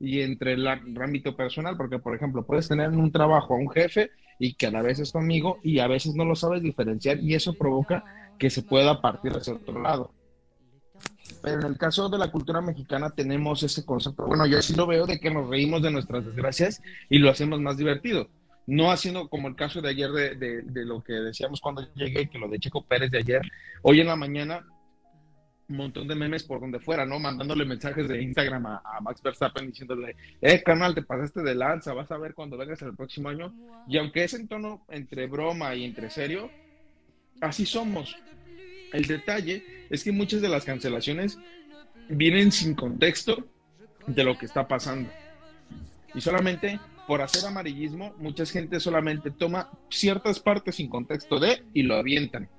y entre el ámbito personal, porque por ejemplo, puedes tener en un trabajo a un jefe y que a la vez es tu amigo y a veces no lo sabes diferenciar y eso provoca que se pueda partir hacia otro lado. Pero en el caso de la cultura mexicana tenemos ese concepto, bueno, yo sí lo veo de que nos reímos de nuestras desgracias y lo hacemos más divertido. No haciendo como el caso de ayer de, de, lo que decíamos cuando llegué, que lo de Checo Pérez de ayer, hoy en la mañana un montón de memes por donde fuera, ¿no? Mandándole mensajes de Instagram a, Max Verstappen diciéndole, eh, canal, te pasaste de lanza, vas a ver cuando vengas el próximo año. Y aunque es en tono entre broma y entre serio, así somos. El detalle es que muchas de las cancelaciones vienen sin contexto de lo que está pasando. Y solamente por hacer amarillismo, mucha gente solamente toma ciertas partes sin contexto de y lo avientan.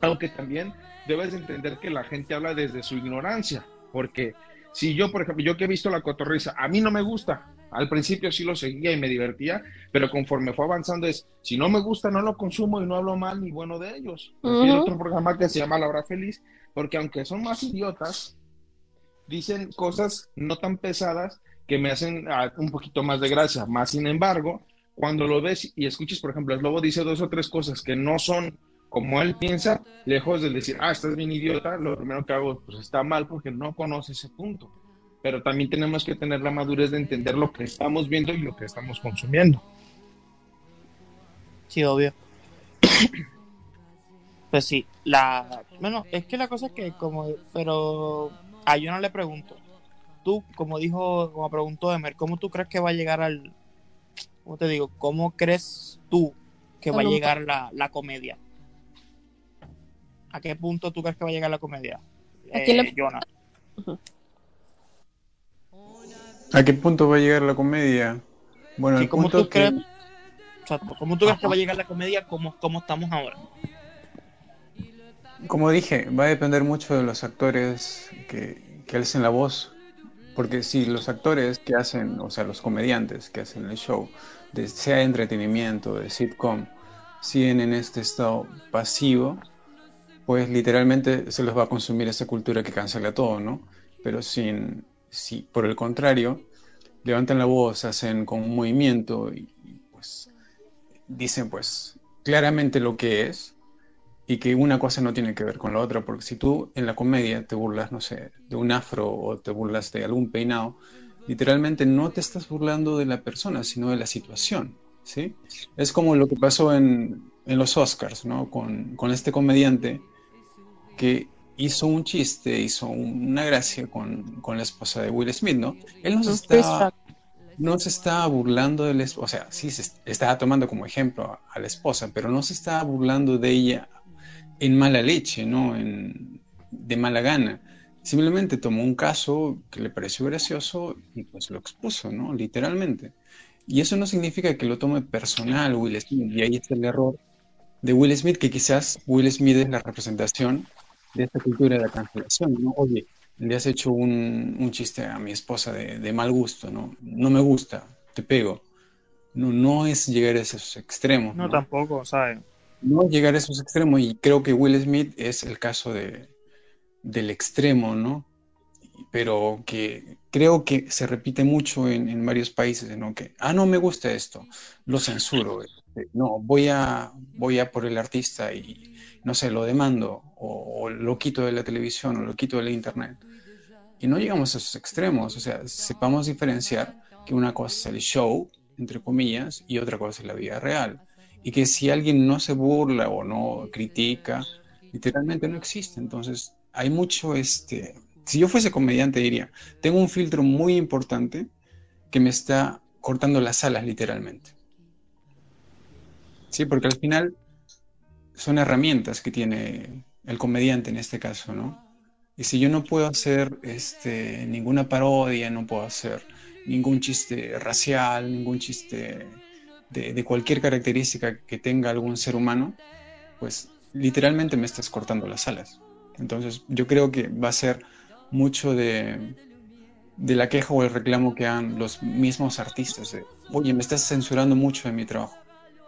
Aunque también debes entender que la gente habla desde su ignorancia, porque si yo, por ejemplo, yo que he visto la cotorriza, a mí no me gusta, al principio sí lo seguía y me divertía, pero conforme fue avanzando es, si no me gusta, no lo consumo y no hablo mal ni bueno de ellos. Hay otro programa que se llama La Hora Feliz, porque aunque son más idiotas, dicen cosas no tan pesadas que me hacen ah, un poquito más de gracia. Más sin embargo, cuando lo ves y escuches, por ejemplo, el lobo dice dos o tres cosas que no son como él piensa, lejos de decir, ah, estás bien idiota, lo primero que hago, pues está mal porque no conoce ese punto pero también tenemos que tener la madurez de entender lo que estamos viendo y lo que estamos consumiendo. Sí, obvio. pues sí, la bueno, es que la cosa es que como pero a yo no le pregunto. Tú, como dijo, como preguntó Emer, ¿cómo tú crees que va a llegar al ¿cómo te digo? ¿Cómo crees tú que va a llegar la, la comedia? ¿A qué punto tú crees que va a llegar la comedia? Eh, Jonah. ¿A qué punto va a llegar la comedia? Bueno, el punto tú crees, ¿Cómo tú crees que va a llegar la comedia como, como estamos ahora? Como dije, va a depender mucho de los actores que, que alcen la voz. Porque si los actores que hacen, o sea, los comediantes que hacen el show, de, sea de entretenimiento, de sitcom, siguen en este estado pasivo, pues literalmente se los va a consumir esa cultura que cancela todo, ¿no? Pero sin, si por el contrario levantan la voz, hacen con un movimiento y, pues dicen pues claramente lo que es y que una cosa no tiene que ver con la otra, porque si tú en la comedia te burlas, no sé, de un afro o te burlas de algún peinado, literalmente no te estás burlando de la persona, sino de la situación, ¿sí? Es como lo que pasó en, en los Oscars, ¿no? Con, con este comediante que hizo un chiste, hizo una gracia con, la esposa de Will Smith, ¿no? Él no se está, no se está burlando de la esposa, o sea, sí se estaba tomando como ejemplo a, la esposa, pero no se estaba burlando de ella en mala leche, ¿no? En, de mala gana. Simplemente tomó un caso que le pareció gracioso y pues lo expuso, ¿no? Literalmente. Y eso no significa que lo tome personal Will Smith, y ahí está el error de Will Smith, que quizás Will Smith es la representación de esta cultura de la cancelación, ¿no? Oye, le has hecho un, un chiste a mi esposa de, de, mal gusto, ¿no? No me gusta, te pego. No, no es llegar a esos extremos. No, tampoco, ¿sabes? No llegar a esos extremos y creo que Will Smith es el caso de, del extremo, ¿no? Pero que creo que se repite mucho en, en varios países, ¿no? Que, ah, no me gusta esto, lo censuro. Este, no, voy a, voy a por el artista y, no sé, lo demando o, lo quito de la televisión o lo quito de la internet. Y no llegamos a esos extremos, o sea, sepamos diferenciar que una cosa es el show, entre comillas, y otra cosa es la vida real. Y que si alguien no se burla o no critica, literalmente no existe. Entonces, hay mucho, este, si yo fuese comediante diría, tengo un filtro muy importante que me está cortando las alas literalmente. Sí, porque al final son herramientas que tiene el comediante en este caso, ¿no? Y si yo no puedo hacer este, ninguna parodia, no puedo hacer ningún chiste racial, ningún chiste de, cualquier característica que tenga algún ser humano, pues literalmente me estás cortando las alas. Entonces yo creo que va a ser mucho de, de la queja o el reclamo que han los mismos artistas de, oye, me estás censurando mucho de mi trabajo.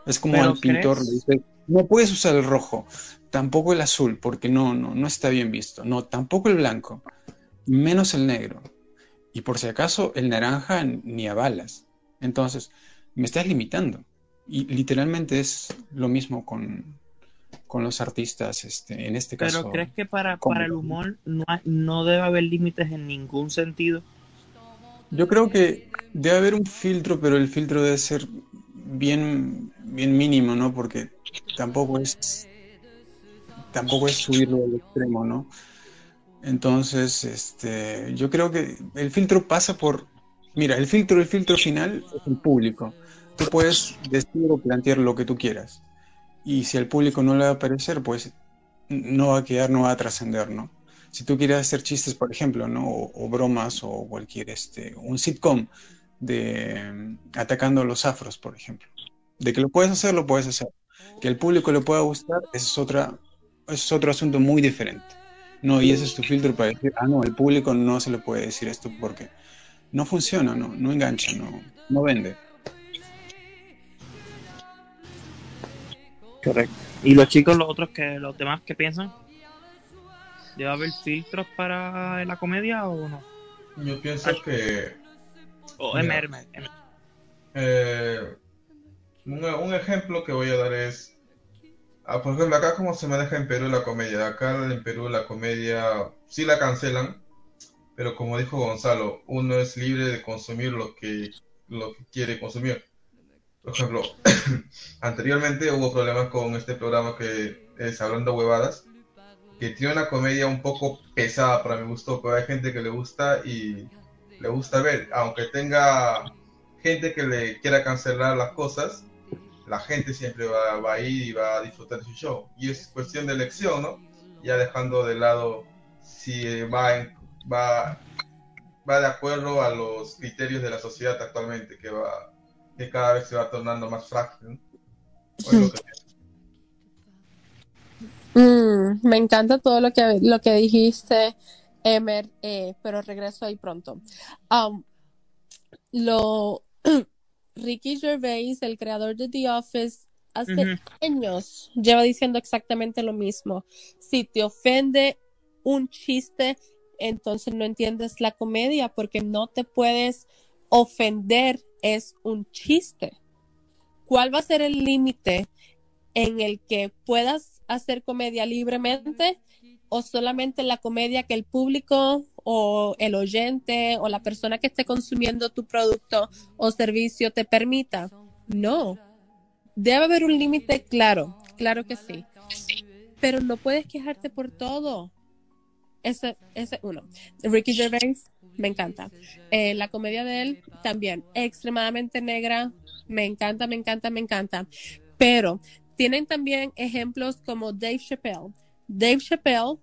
Es como al pintor le dice, no puedes usar el rojo, tampoco el azul, porque no, no, no está bien visto. No, tampoco el blanco, menos el negro. Y por si acaso, el naranja ni a balas. Entonces, me estás limitando. Y literalmente es lo mismo con, con los artistas, este, en este caso. ¿Pero crees que para, para el humor no, no debe haber límites en ningún sentido? Yo creo que debe haber un filtro, pero el filtro debe ser bien, bien mínimo, ¿no? Porque tampoco es tampoco es subirlo al extremo, ¿no? Entonces, este, yo creo que el filtro pasa por, mira, el filtro, el filtro final es el público. Tú puedes decir o plantear lo que tú quieras. y si al público no le va a parecer, pues no va a quedar, no va a trascender, ¿no? Si tú quieres hacer chistes, por ejemplo, ¿no? O, bromas o cualquier, este, un sitcom de atacando a los afros, por ejemplo. De que lo puedes hacer, lo puedes hacer. Que al público le pueda gustar, ese es, otra, es otro asunto muy diferente. No, y ese es tu filtro para decir, ah, no, al público no se le puede decir esto porque no funciona, no, no engancha, no, no vende. Correcto. ¿Y los chicos, los otros, que los demás, qué piensan? ¿Debe haber filtros para la comedia o no? Yo pienso que... O MR, eh, un, ejemplo que voy a dar es... Ah, por ejemplo, acá como se maneja en Perú la comedia. Acá en Perú la comedia sí la cancelan, pero como dijo Gonzalo, uno es libre de consumir lo que, lo que quiere consumir. Por ejemplo, anteriormente hubo problemas con este programa que es Hablando Huevadas, que tiene una comedia un poco pesada para mi gusto, pero hay gente que le gusta y le gusta ver, aunque tenga gente que le quiera cancelar las cosas, la gente siempre va, va a ir y va a disfrutar su show. Y es cuestión de elección, ¿no? Ya dejando de lado si va, va, va de acuerdo a los criterios de la sociedad actualmente, que va que cada vez se va tornando más frágil. Mm, me encanta todo lo que, lo que dijiste, Emer, eh, pero regreso ahí pronto. Um, lo, Ricky Gervais, el creador de The Office, hace años lleva diciendo exactamente lo mismo. Si te ofende un chiste, entonces no entiendes la comedia porque no te puedes ofender es un chiste. ¿Cuál va a ser el límite en el que puedas hacer comedia libremente o solamente la comedia que el público o el oyente o la persona que esté consumiendo tu producto o servicio te permita? No. Debe haber un límite claro, claro que sí. Pero no puedes quejarte por todo. Ese, ese uno. Ricky Gervais me encanta. Eh, la comedia de él también, extremadamente negra, me encanta, me encanta, me encanta. Pero tienen también ejemplos como Dave Chappelle. Dave Chappelle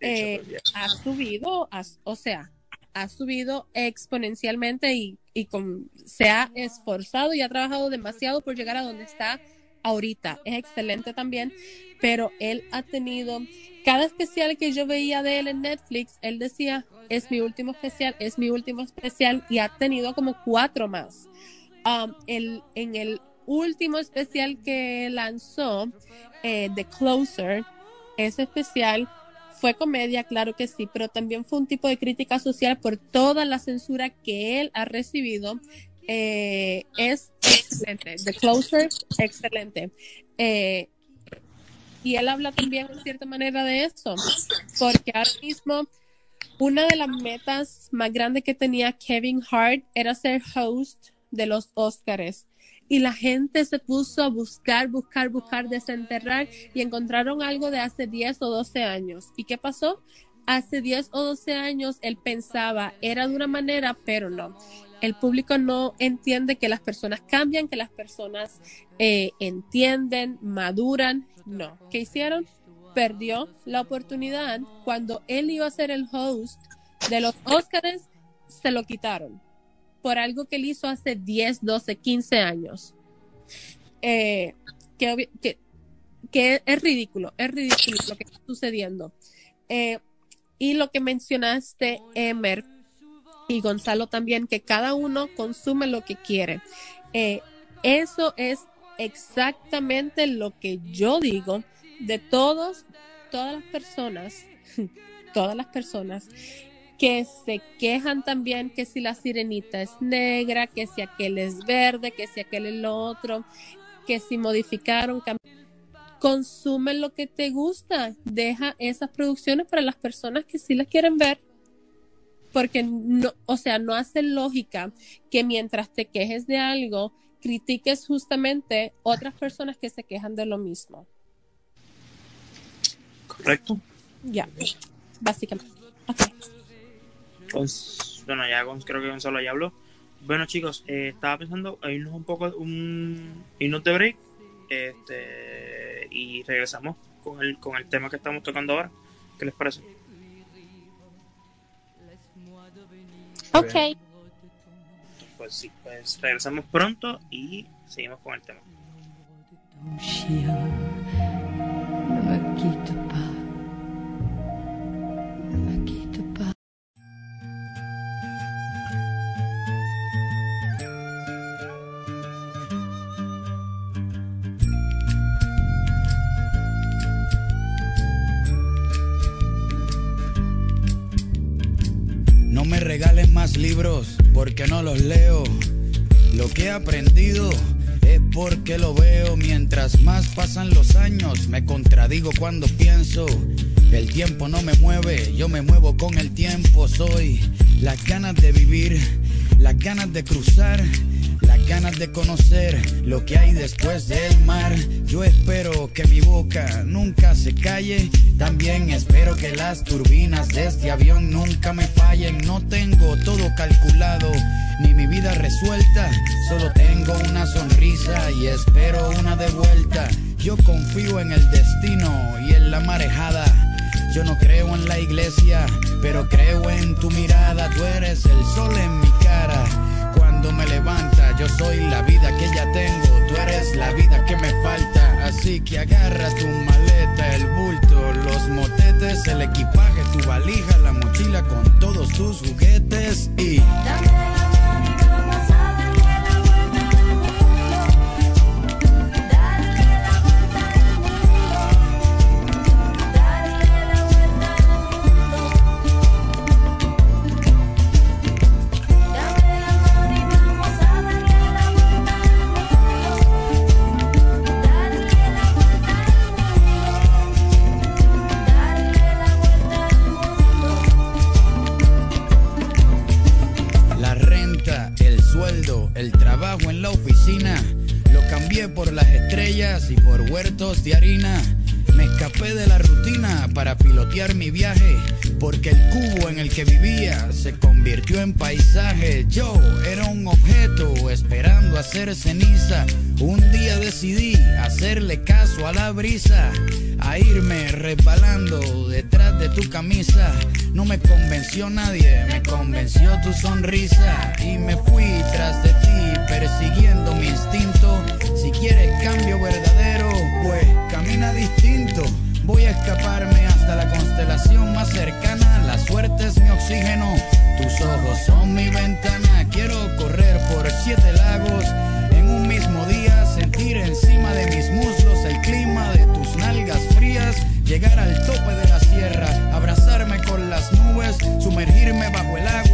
eh, ha subido, o sea, ha subido exponencialmente y, y con, se ha esforzado y ha trabajado demasiado por llegar a donde está ahorita. Es excelente también, pero él ha tenido, cada especial que yo veía de él en Netflix, él decía, es mi último especial, es mi último especial y ha tenido como cuatro más. Um, el, en el último especial que lanzó, eh, The Closer, ese especial fue comedia, claro que sí, pero también fue un tipo de crítica social por toda la censura que él ha recibido eh, es excelente. The Closer, excelente. Eh, y él habla también de cierta manera de eso, porque ahora mismo una de las metas más grandes que tenía Kevin Hart era ser host de los Oscars. Y la gente se puso a buscar, buscar, buscar, desenterrar y encontraron algo de hace 10 o 12 años. ¿Y qué pasó? Hace 10 o 12 años él pensaba, era de una manera, pero no el público no entiende que las personas cambian, que las personas eh, entienden, maduran. No. ¿Qué hicieron? Perdió la oportunidad cuando él iba a ser el host de los Oscars, se lo quitaron por algo que él hizo hace 10, 12, 15 años. Eh, que, es ridículo, es ridículo lo que está sucediendo. Eh, y lo que mencionaste, Emer, y Gonzalo también, que cada uno consume lo que quiere. Eh, eso es exactamente lo que yo digo de todos, todas las personas, todas las personas que se quejan también que si la sirenita es negra, que si aquel es verde, que si aquel es lo otro, que si modificaron, consume lo que te gusta, deja esas producciones para las personas que sí las quieren ver porque no, o sea, no hace lógica que mientras te quejes de algo, critiques justamente otras personas que se quejan de lo mismo. Correcto. Ya, básicamente. Pues, bueno, ya creo que Gonzalo ya habló. Bueno, chicos, eh, estaba pensando irnos un poco, un minuto de break. Este, y regresamos con el, con el tema que estamos tocando ahora. ¿Qué les parece? Ok. Pues sí, pues regresamos pronto y seguimos con el tema. Porque no los leo. Lo que he aprendido es porque lo veo. Mientras más pasan los años, me contradigo cuando pienso. El tiempo no me mueve, yo me muevo con el tiempo. Soy las ganas de vivir, las ganas de cruzar, ganas de conocer lo que hay después del mar. Yo espero que mi boca nunca se calle. También espero que las turbinas de este avión nunca me fallen. No tengo todo calculado, ni mi vida resuelta. Solo tengo una sonrisa y espero una de vuelta. Yo confío en el destino y en la marejada. Yo no creo en la iglesia, pero creo en tu mirada. Tú eres el sol en mi cara. Cuando me levanta, yo soy la vida que ya tengo. Tú eres la vida que me falta. Así que agarra tu maleta, el bulto, los motetes, el equipaje, tu valija, la mochila con todos tus juguetes y. a la brisa, a irme resbalando detrás de tu camisa. No me convenció nadie, me convenció tu sonrisa y me fui tras de ti persiguiendo mi instinto. Si quieres cambio verdadero, pues camina distinto. Voy a escaparme hasta la constelación más cercana. La suerte es mi oxígeno, tus ojos son mi ventana. Quiero correr por siete lagos en un mismo día, sentir encima de mis muslos llegar al tope de la sierra, abrazarme con las nubes, sumergirme bajo el agua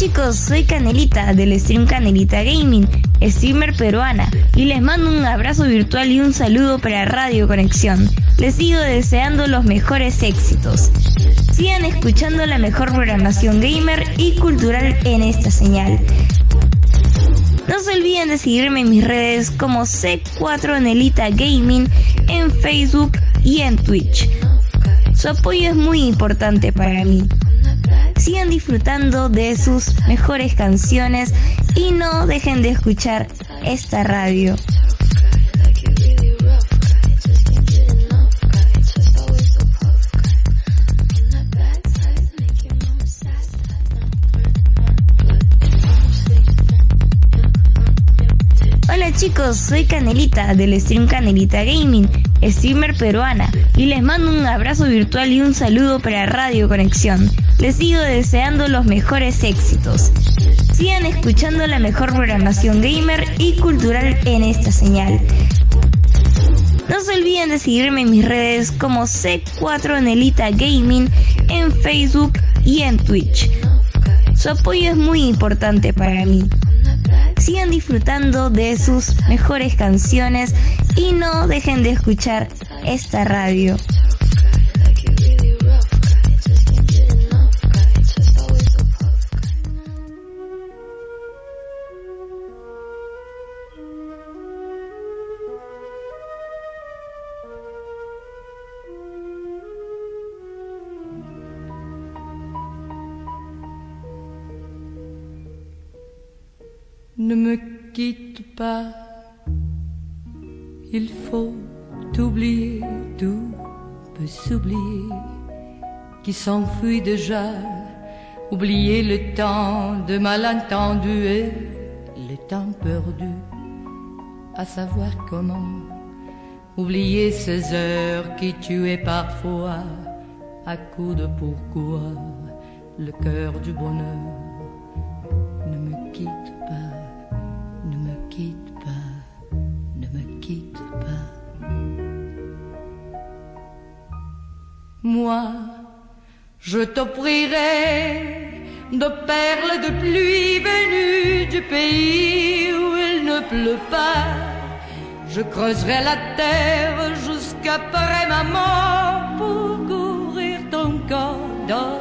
chicos, soy Canelita del stream Canelita Gaming, streamer peruana, y les mando un abrazo virtual y un saludo para Radio Conexión. Les sigo deseando los mejores éxitos. Sigan escuchando la mejor programación gamer y cultural en esta señal. No se olviden de seguirme en mis redes como C4 Nelita Gaming en Facebook y en Twitch. Su apoyo es muy importante para mí. Sigan disfrutando de sus mejores canciones y no dejen de escuchar esta radio. Hola chicos, soy Canelita del stream Canelita Gaming, streamer peruana, y les mando un abrazo virtual y un saludo para Radio Conexión. Les sigo deseando los mejores éxitos. Sigan escuchando la mejor programación gamer y cultural en esta señal. No se olviden de seguirme en mis redes como C4 Nelita Gaming en Facebook y en Twitch. Su apoyo es muy importante para mí. Sigan disfrutando de sus mejores canciones y no dejen de escuchar esta radio. Quitte pas, il faut oublier, tout peut s'oublier, qui s'enfuit déjà, oublier le temps de malentendu et le temps perdu, à savoir comment, oublier ces heures qui tuaient parfois, à coup de pourquoi, le cœur du bonheur. Moi, je t'offrirai de perles de pluie venues du pays où il ne pleut pas. Je creuserai la terre jusqu'après ma mort pour couvrir ton corps d'or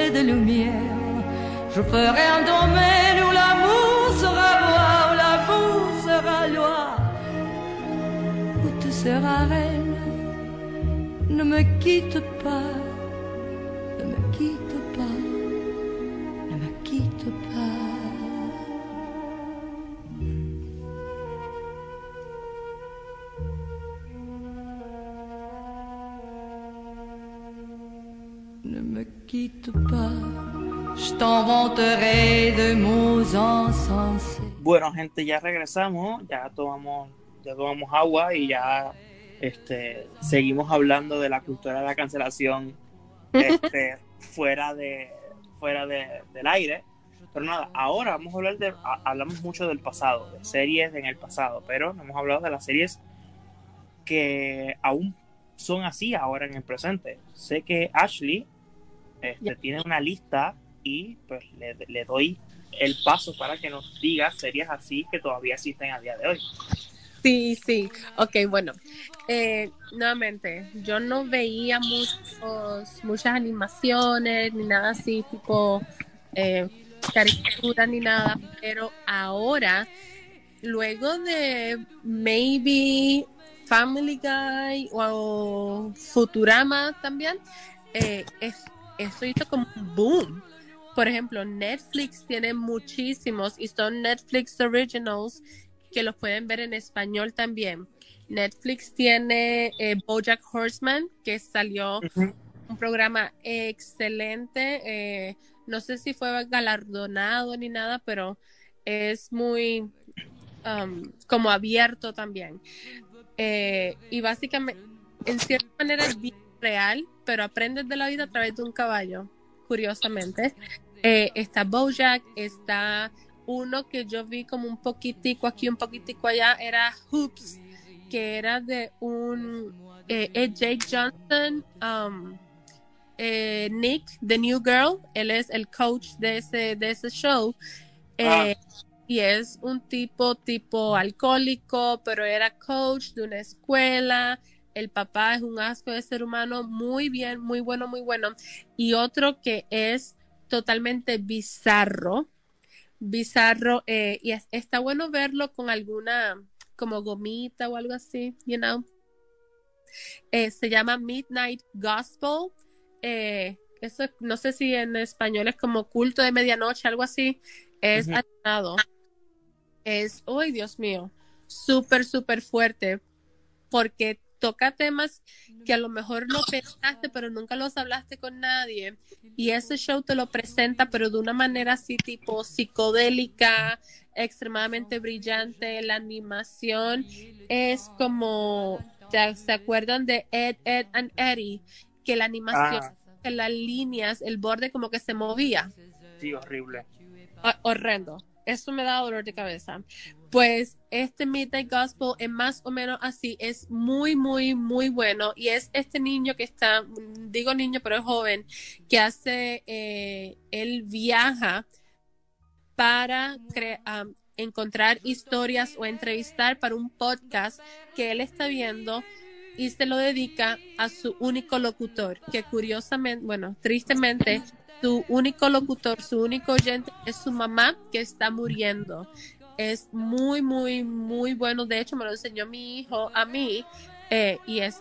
et de lumière. Je ferai un domaine où l'amour sera roi, où l'amour sera loi, où tu seras reine. Ne me quitte pas, ne me quitte pas, ne me quitte pas. Ne me quitte pas, je t'inventerai de mots insensés. Bueno, gente, ya regresamos, ya tomamos, ya tomamos agua y ya este, seguimos hablando de la cultura de la cancelación este, fuera de fuera de, del aire. Pero nada, ahora vamos a hablar de, a- hablamos mucho del pasado, de series en el pasado, pero no hemos hablado de las series que aún son así ahora en el presente. Sé que Ashley este, tiene una lista y pues le, le doy el paso para que nos diga series así que todavía existen a día de hoy. Sí, sí. Ok, bueno. Eh, nuevamente, yo no veía muchos, muchas animaciones ni nada así, tipo eh, caricatura ni nada, pero ahora, luego de maybe Family Guy o Futurama también, eh, es, esto hizo como un boom. Por ejemplo, Netflix tiene muchísimos y son Netflix Originals que los pueden ver en español también. Netflix tiene eh, Bojack Horseman, que salió un programa excelente. eh, no sé si fue galardonado ni nada, pero es muy um, como abierto también. Eh, y básicamente, en cierta manera es bien real, pero aprendes de la vida a través de un caballo, curiosamente. Está Bojack, está uno que yo vi como un poquitico aquí, un poquitico allá, era Hoops, que era de un eh, es Jake Johnson, um, eh, Nick, The New Girl, él es el coach de ese, de ese show. Eh, Y es un tipo, tipo alcohólico, pero era coach de una escuela. El papá es un asco de ser humano, muy bien, muy bueno, muy bueno. Y otro que es totalmente bizarro, bizarro, eh, y es- está bueno verlo con alguna como gomita o algo así, you know. Eh, se llama Midnight Gospel, eh, eso no sé si en español es como culto de medianoche, algo así, es animado. Es, ¡ay, Dios mío! Súper, súper fuerte, porque toca temas que a lo mejor no pensaste, pero nunca los hablaste con nadie. Y ese show te lo presenta, pero de una manera así tipo psicodélica, extremadamente brillante. La animación es como, ¿se acuerdan de Ed, Ed and Eddie? Que la animación, que las líneas, el borde como que se movía. Sí, horrible. horrendo. Eso me da dolor de cabeza. Pues este Midnight Gospel es más o menos así, es muy, muy, muy bueno. Y es este niño que está, digo niño, pero es joven, que hace, eh, él viaja para encontrar historias o entrevistar para un podcast que él está viendo y se lo dedica a su único locutor, que curiosamente, bueno, tristemente su único locutor, su único oyente es su mamá que está muriendo. Es muy, muy, muy bueno. De hecho, me lo enseñó mi hijo a mí eh, y es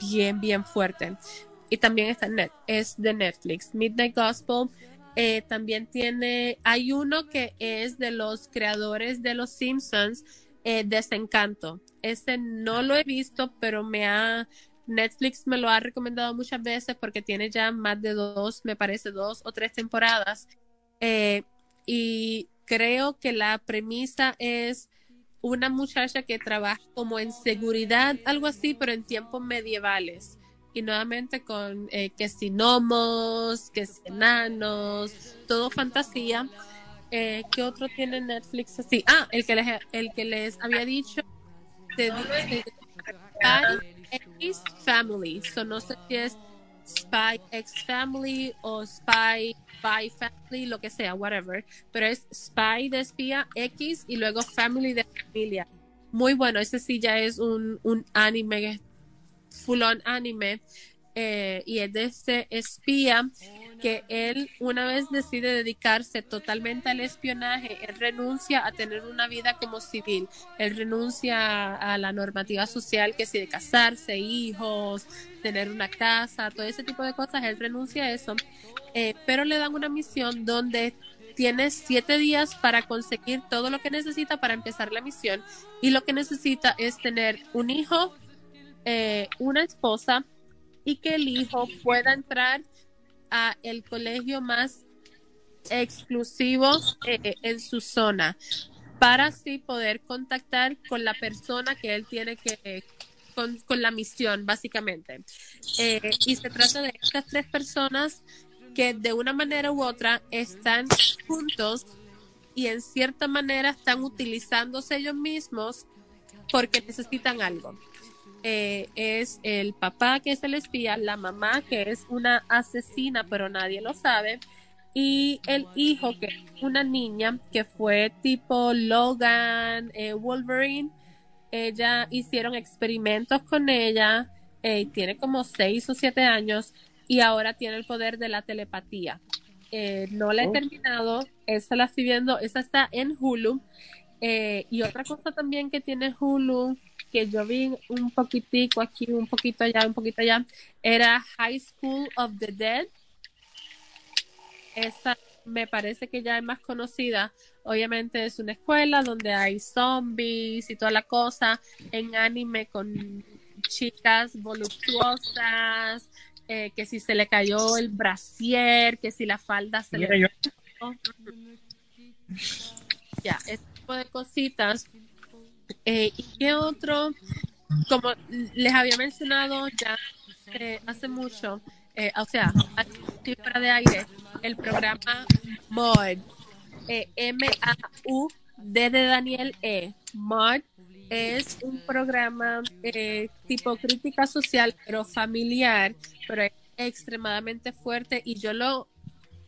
bien, bien fuerte. Y también está es de Netflix. Midnight Gospel eh, también tiene, hay uno que es de los creadores de Los Simpsons, eh, Desencanto. Este no lo he visto, pero me ha, Netflix me lo ha recomendado muchas veces porque tiene ya más de dos, me parece, dos o tres temporadas. Eh, y creo que la premisa es una muchacha que trabaja como en seguridad, algo así, pero en tiempos medievales. Y nuevamente con eh, que si gnomos, que si enanos, todo fantasía. Eh, ¿Qué otro tiene Netflix así? Ah, el que les, el que les había dicho. de X Family. So no sé si es Spy X Family o Spy by Family, lo que sea, whatever. Pero es Spy de espía X y luego Family de familia. Muy bueno, ese sí ya es un, un anime, full on anime. Eh, y es de este espía que él una vez decide dedicarse totalmente al espionaje, él renuncia a tener una vida como civil, él renuncia a la normativa social que si de casarse, hijos, tener una casa, todo ese tipo de cosas, él renuncia a eso, eh, pero le dan una misión donde tiene siete días para conseguir todo lo que necesita para empezar la misión y lo que necesita es tener un hijo, eh, una esposa y que el hijo pueda entrar a el colegio más exclusivo eh, en su zona para así poder contactar con la persona que él tiene que con, la misión básicamente. Eh, y se trata de estas tres personas que de una manera u otra están juntos y en cierta manera están utilizándose ellos mismos porque necesitan algo eh, es el papá que es el espía, la mamá que es una asesina pero nadie lo sabe y el hijo que es una niña que fue tipo Logan, eh, Wolverine. Ella hicieron experimentos con ella, eh, tiene como seis o siete años y ahora tiene el poder de la telepatía. no la he oh. terminado, esa la estoy viendo, esa está en Hulu. Y otra cosa también que tiene Hulu que yo vi un poquitico aquí, un poquito allá, un poquito allá, era High School of the Dead. Esa me parece que ya es más conocida. Obviamente es una escuela donde hay zombies y toda la cosa en anime con chicas voluptuosas, eh, que si se le cayó el brasier, que si la falda se le... Ya, ese de cositas eh, ¿Y qué otro? Como les había mencionado ya eh, hace mucho, eh, o sea, fuera de aire, el programa MOD, M-A-U-D de Daniel E. MOD es un programa tipo crítica social, pero familiar, pero extremadamente fuerte y yo lo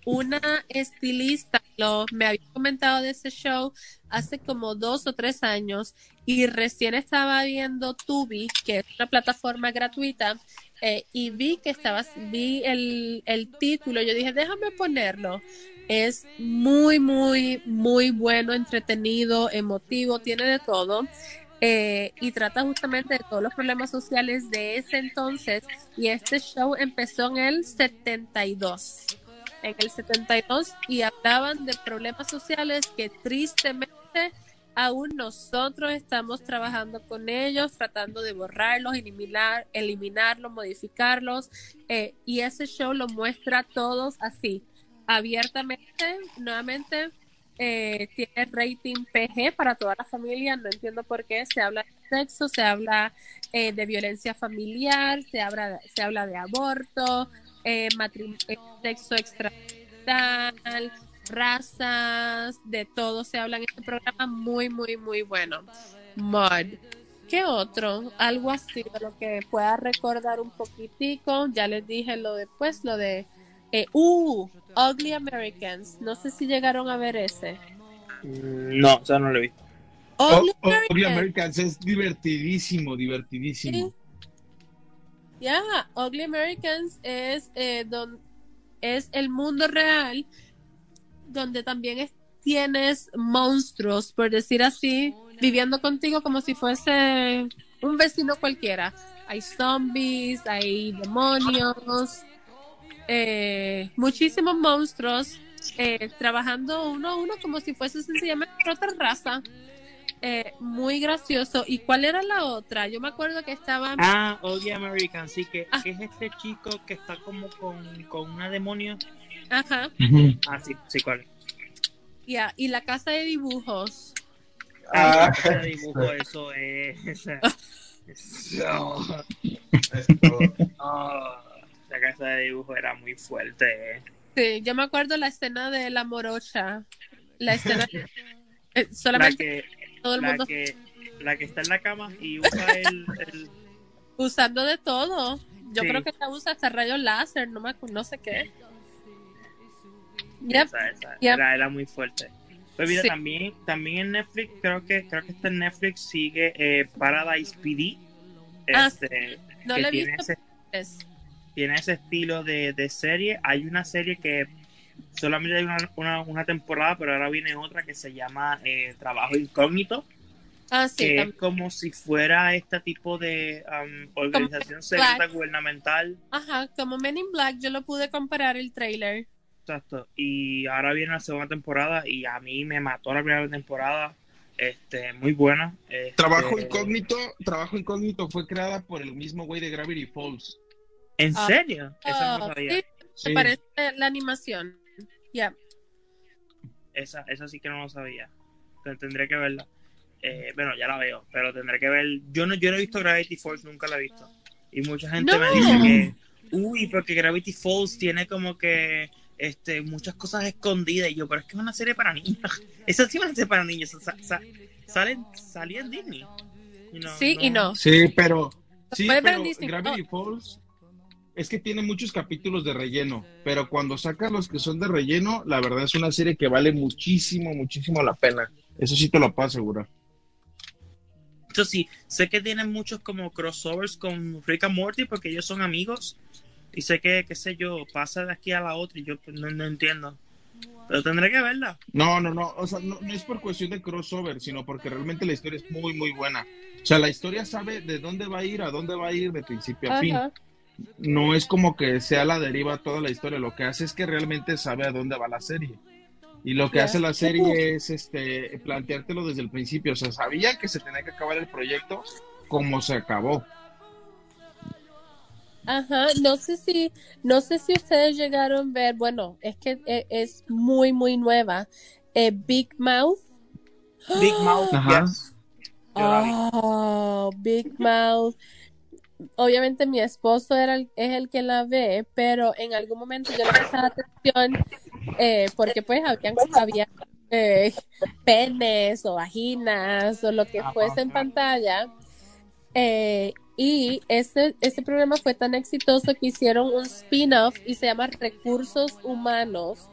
una estilista lo, me había comentado de ese show hace como dos o tres años y recién estaba viendo Tubi, que es una plataforma gratuita, eh, y vi que estabas, vi el, el título, yo dije, déjame ponerlo. Es muy, muy, muy bueno, entretenido, emotivo, tiene de todo. eh, y trata justamente de todos los problemas sociales de ese entonces y este show empezó en el 72 en el 72 y hablaban de problemas sociales que tristemente aún nosotros estamos trabajando con ellos, tratando de borrarlos, eliminar, eliminarlos, modificarlos, eh, y ese show lo muestra a todos así, abiertamente, nuevamente. Eh, tiene rating PG para toda la familia, no entiendo por qué, se habla de sexo, se habla eh, de violencia familiar, se habla, se habla de aborto, eh, sexo extratal, razas, de todo se habla en este programa, muy, muy, muy bueno. Mud. ¿Qué otro? Algo así de lo que pueda recordar un poquitico. Ya les dije lo después, lo de... Eh, uh, Ugly Americans. No sé si llegaron a ver ese. Mm, no, sea, no lo he visto. Ugly, Ugly Americans es divertidísimo, divertidísimo. Ya, yeah, Ugly Americans es, eh, don, es el mundo real donde también es, tienes monstruos, por decir así, viviendo contigo como si fuese un vecino cualquiera. Hay zombies, hay demonios, eh, muchísimos monstruos eh, trabajando uno a uno como si fuese sencillamente otra raza. Eh, muy gracioso. ¿Y cuál era la otra? Yo me acuerdo que estaba. Ah, Ugly American, sí, que, ah. que, es este chico que está como con, con una demonio. Ajá. Ah, sí, sí, ¿cuál? Ya, y la casa de dibujos. Ah, la casa de dibujos, eso es. eso. oh, la casa de dibujos era muy fuerte. Sí, yo me acuerdo la escena de la morocha. La escena. eh, solamente. La que, todo el la mundo. Que, la que está en la cama y usa el. el... Usando de todo. Yo sí. creo que la usa hasta rayos láser, no, me, no sé qué. Yep. Esa, esa. Yep. Era, era, muy fuerte. Pues mira, sí. también, también en Netflix, creo que, creo que está en Netflix, sigue eh, Paradise PD. Este, ah, no lo he tiene visto. Ese, tiene ese estilo de, de, serie. Hay una serie que solamente hay una, una, una, temporada, pero ahora viene otra que se llama eh, Trabajo Incógnito. Ah, sí, que también. es como si fuera este tipo de um, organización secreta gubernamental. Ajá, como Men in Black, yo lo pude comparar el trailer. Exacto. Y ahora viene la segunda temporada y a mí me mató la primera temporada. Este, muy buena. Este... Trabajo incógnito, Trabajo incógnito fue creada por el mismo güey de Gravity Falls. ¿En uh, serio? Uh, Eso no sabía. Sí, sí. Me parece la animación. Ya. Yeah. Esa, esa sí que no lo sabía. Entonces, tendré que verla. Eh, bueno, ya la veo, pero tendré que ver. Yo no, yo no he visto Gravity Falls, nunca la he visto. Y mucha gente no. me dice que, uy, porque Gravity Falls tiene como que este, muchas cosas escondidas. Y yo, pero es que es una serie para niños. Esa sí es una serie para niños. Sa sa salen, salía en Disney. You know, sí no. y no. Sí, pero, sí, pero Gravity oh. Falls es que tiene muchos capítulos de relleno. Pero cuando sacas los que son de relleno, la verdad es una serie que vale muchísimo, muchísimo la pena. Eso sí te lo puedo asegurar. Eso sí, sé que tienen muchos como crossovers con Rick and Morty porque ellos son amigos y sé que, qué sé yo, pasa de aquí a la otra y yo pues, no, no entiendo. Pero tendré que verla. No, no, no. O sea, no, no, es por cuestión de crossover, sino porque realmente la historia es muy, muy buena. O sea, la historia sabe de dónde va a ir, a dónde va a ir de principio a Ajá. No es como que sea la deriva toda la historia. Lo que hace es que realmente sabe a dónde va la serie. Y lo que hace la serie es este planteártelo desde el principio. O sea, sabía que se tenía que acabar el proyecto como se acabó. Ajá, no sé si, no sé si ustedes llegaron a ver, bueno, es que es, es muy, muy nueva. Eh, Big Mouth. Big Mouth, Ajá. yes. Oh, Big Mouth. Obviamente mi esposo era el, es el que la ve, pero en algún momento yo le prestaba atención eh, porque pues habían, había eh, penes o vaginas o lo que fuese en pantalla. Eh, y ese, ese programa fue tan exitoso que hicieron un spin-off y se llama Recursos Humanos,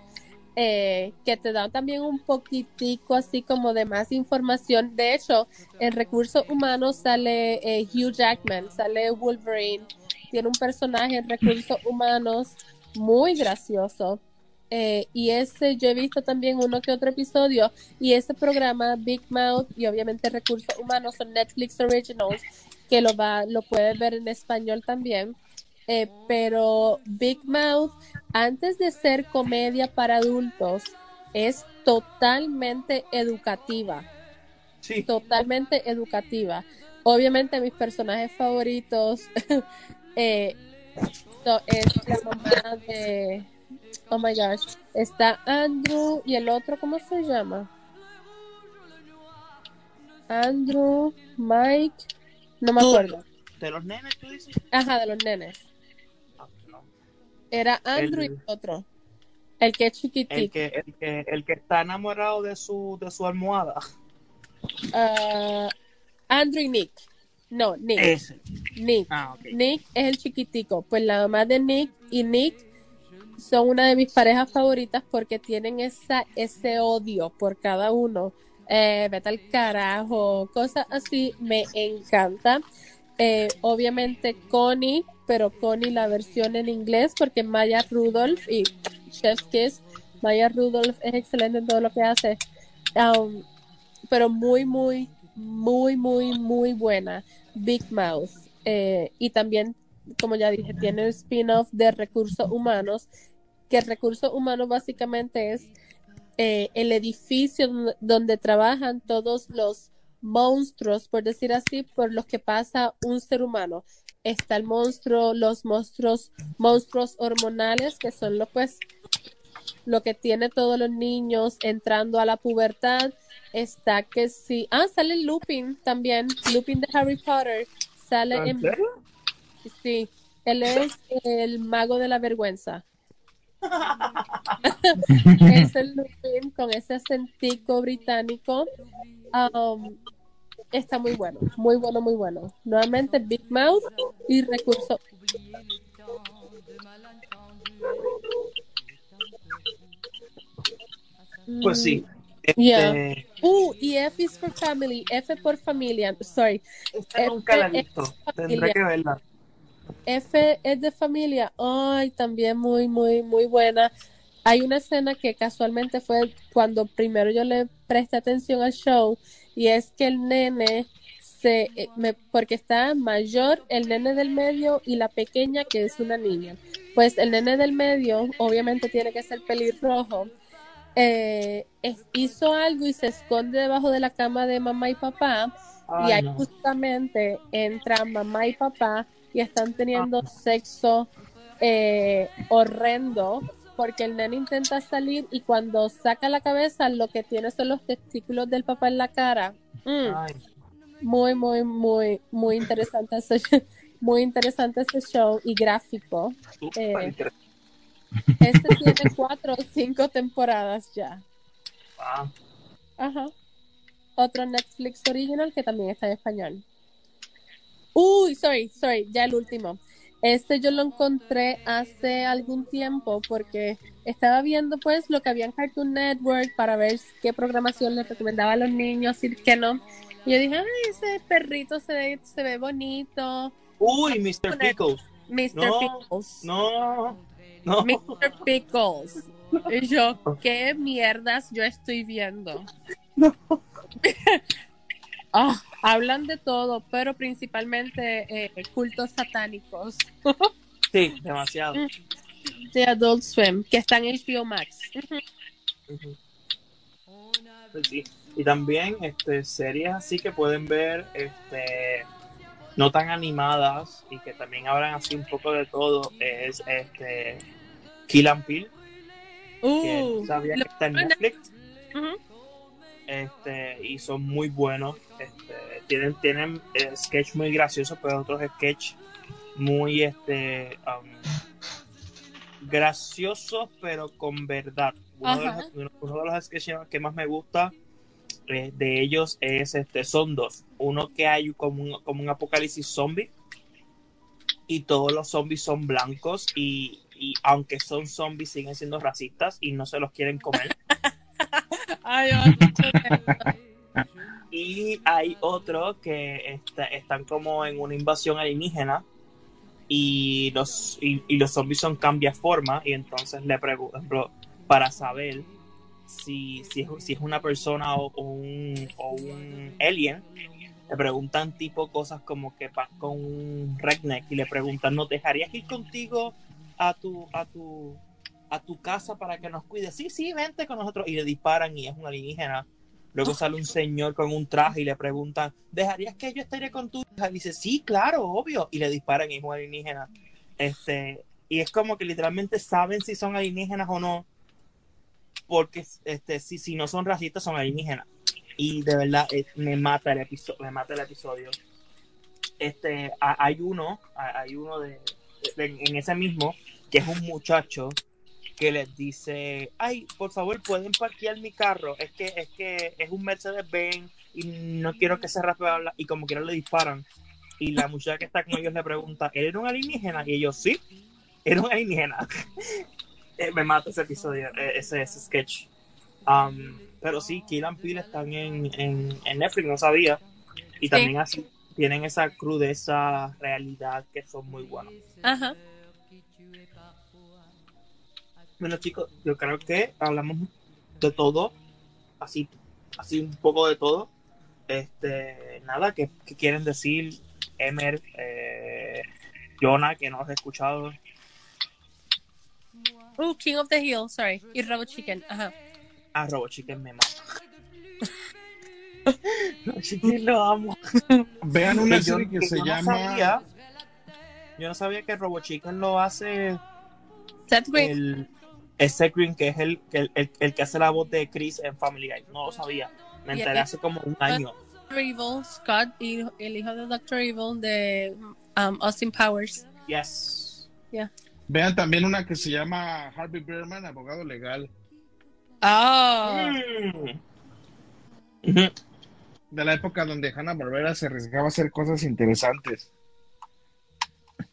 eh, que te da también un poquitico así como de más información. De hecho, en Recursos Humanos sale eh, Hugh Jackman, sale Wolverine, tiene un personaje en Recursos Humanos muy gracioso. Eh, y ese yo he visto también uno que otro episodio y ese programa Big Mouth y obviamente Recursos Humanos son Netflix Originals que lo va lo puedes ver en español también eh, pero Big Mouth antes de ser comedia para adultos es totalmente educativa Sí. totalmente educativa obviamente mis personajes favoritos eh, so- es la mamá de oh my gosh está Andrew y el otro cómo se llama Andrew Mike no me acuerdo ¿De los nenes tú dices? ajá de los nenes. Era Andrew y El- el otro el que es chiquitito El que, el que, el que está enamorado de su, de su almohada. Ah, Andrew y Nick no Nick Ese. Nick Ah. Nick es el chiquitico. Pues la mamá de Nick y Nick son una de mis parejas favoritas porque tienen esa, ese odio por cada uno. Eh, vete al carajo, cosas así, me encanta. Eh, obviamente Connie, pero Connie la versión en inglés porque Maya Rudolph y Chef's Kiss, Maya Rudolph es excelente en todo lo que hace. Um, pero muy, muy, muy, muy, muy buena. Big Mouth. Eh, y también, como ya dije, tiene un spin-off de recursos humanos, que recursos humanos básicamente es eh, el edificio donde, donde trabajan todos los monstruos, por decir así, por los que pasa un ser humano. Está el monstruo, los monstruos, monstruos hormonales, que son los pues lo que tiene todos los niños entrando a la pubertad. Está que sí. Ah, sale Lupin también. Lupin de Harry Potter. Sale ¿En? Sí. Él es el mago de la vergüenza. es el Lupin con ese acentico británico. Um, está muy bueno. Muy bueno, muy bueno. Nuevamente Big Mouth y recurso. Pues sí. Este, Yeah. Uh, y F is for family, F por familia, sorry. esta nunca la he visto. Tendré que verla. F es de familia, ay, también muy, muy, muy buena. Hay una escena que casualmente fue cuando primero yo le presté atención al show y es que el nene se, eh, me- porque está mayor, el nene del medio y la pequeña que es una niña. Pues el nene del medio obviamente tiene que ser pelirrojo. Eh, es- hizo algo y se esconde debajo de la cama de mamá y papá y ahí no. justamente entran mamá y papá y están teniendo sexo eh, horrendo porque el nene intenta salir y cuando saca la cabeza lo que tiene son los testículos del papá en la cara. Mm, muy, muy, muy, muy interesante ese, muy interesante ese show y gráfico. Eh. Este tiene cuatro o cinco temporadas ya. Ah, Ajá. Otro Netflix original que también está en español. Uy, sorry, sorry, ya el último. Este yo lo encontré hace algún tiempo porque estaba viendo pues lo que había en Cartoon Network para ver qué programación les recomendaba a los niños y qué no. Y yo dije, ay, ese perrito se ve, se ve bonito. Uy, Mr. Pickles. Mr. No, Pickles. No, no. Mr. Pickles. Y yo, ¿qué mierdas yo estoy viendo? Ah, hablan de todo, pero principalmente eh, cultos satánicos Sí, demasiado. de Adult Swim, que están en HBO Max. Pues sí. Y también este, series así que pueden ver este, no tan animadas y que también hablan así un poco de todo es este Kill and Peel, que Uh, no sabía que está en Netflix. Este, y son muy buenos. Este, tienen tienen eh, sketch muy graciosos, pero otros sketch muy este um, graciosos, pero con verdad. Uno de, los, uno- uno de los sketches que más me gusta eh, de ellos es este son dos. Uno que hay como un, como un apocalipsis zombie y todos los zombies son blancos y, y aunque son zombies siguen siendo racistas y no se los quieren comer. Y hay otro que está- están como en una invasión alienígena y los, y, los zombies son cambia forma y entonces le preguntan, para saber si, si, es, una persona o, o un, o un alien. Le preguntan tipo cosas como que vas con un redneck y le preguntan, ¿no dejarías ir contigo a tu, a tu, a tu casa para que nos cuide? Sí, sí, vente con nosotros. Y le disparan y es un alienígena. Luego sale un señor con un traje y le preguntan, ¿dejarías que yo esté con tu hija? Y dice, sí, claro, obvio. Y le disparan y es un alienígena. Este, y es como que literalmente saben si son alienígenas o no, porque este, si, si no son racistas, son alienígenas. Y de verdad eh, me mata el episodio, me mata el episodio. Este, hay uno, a- hay uno de- en ese mismo, que es un muchacho que les dice, ay, por favor, pueden parquear mi carro, es que, es que es un Mercedes Benz y no quiero que se raspe habla", y como quiera le disparan. Y la muchacha que está con ellos le pregunta, ¿eres un alienígena? Y ellos, sí, era un alienígena. Eh, Me mata ese episodio, eh, ese, ese sketch. Um, pero sí, Kill and Peele están en, en, en Netflix, no sabía. Y también así tienen esa crudeza, realidad que son muy buenos. Ajá. Bueno, chicos, yo creo que hablamos de todo, así, así un poco de todo. Este, nada, que quieren decir Emer, eh, Jonah, que no has escuchado? Uh, King of the Hill, sorry. Y Robo Chicken, ajá. Ah, Robo Chicken me mata. Robo Chicken lo amo. Vean una serie que que se yo no llama. sabía- yo no sabía que Robo Chicken lo hace Seth Green. el, Seth Green, que es el, el, el, el que hace la voz de Chris en Family Guy. No lo sabía. Me enteré Yeah. hace como un año. Dr. Evil, Scott, y el hijo de Doctor Evil de um, Austin Powers. Yes. Vean también una que se llama Harvey Birdman, abogado legal. Oh. Mm. Ujú. De la época donde Hanna Barbera se arriesgaba a hacer cosas interesantes.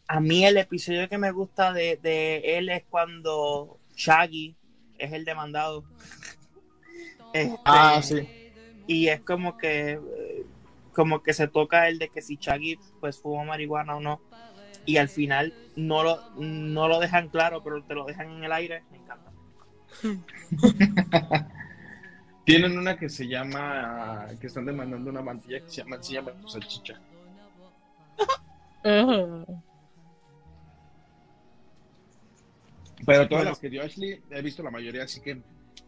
A mí el episodio que me gusta de, de él es cuando Shaggy es el demandado. Este, Ah, sí. Y es como que como que se toca el de que si Shaggy pues fuma marihuana o no. Y al final no lo, no lo dejan claro, pero te lo dejan en el aire. Me encanta. Tienen una que se llama, que están demandando una mantilla que se llama Enséñame tu salchicha. Ujú. Pero todas Bueno. las que dio Ashley, he visto la mayoría, así que No,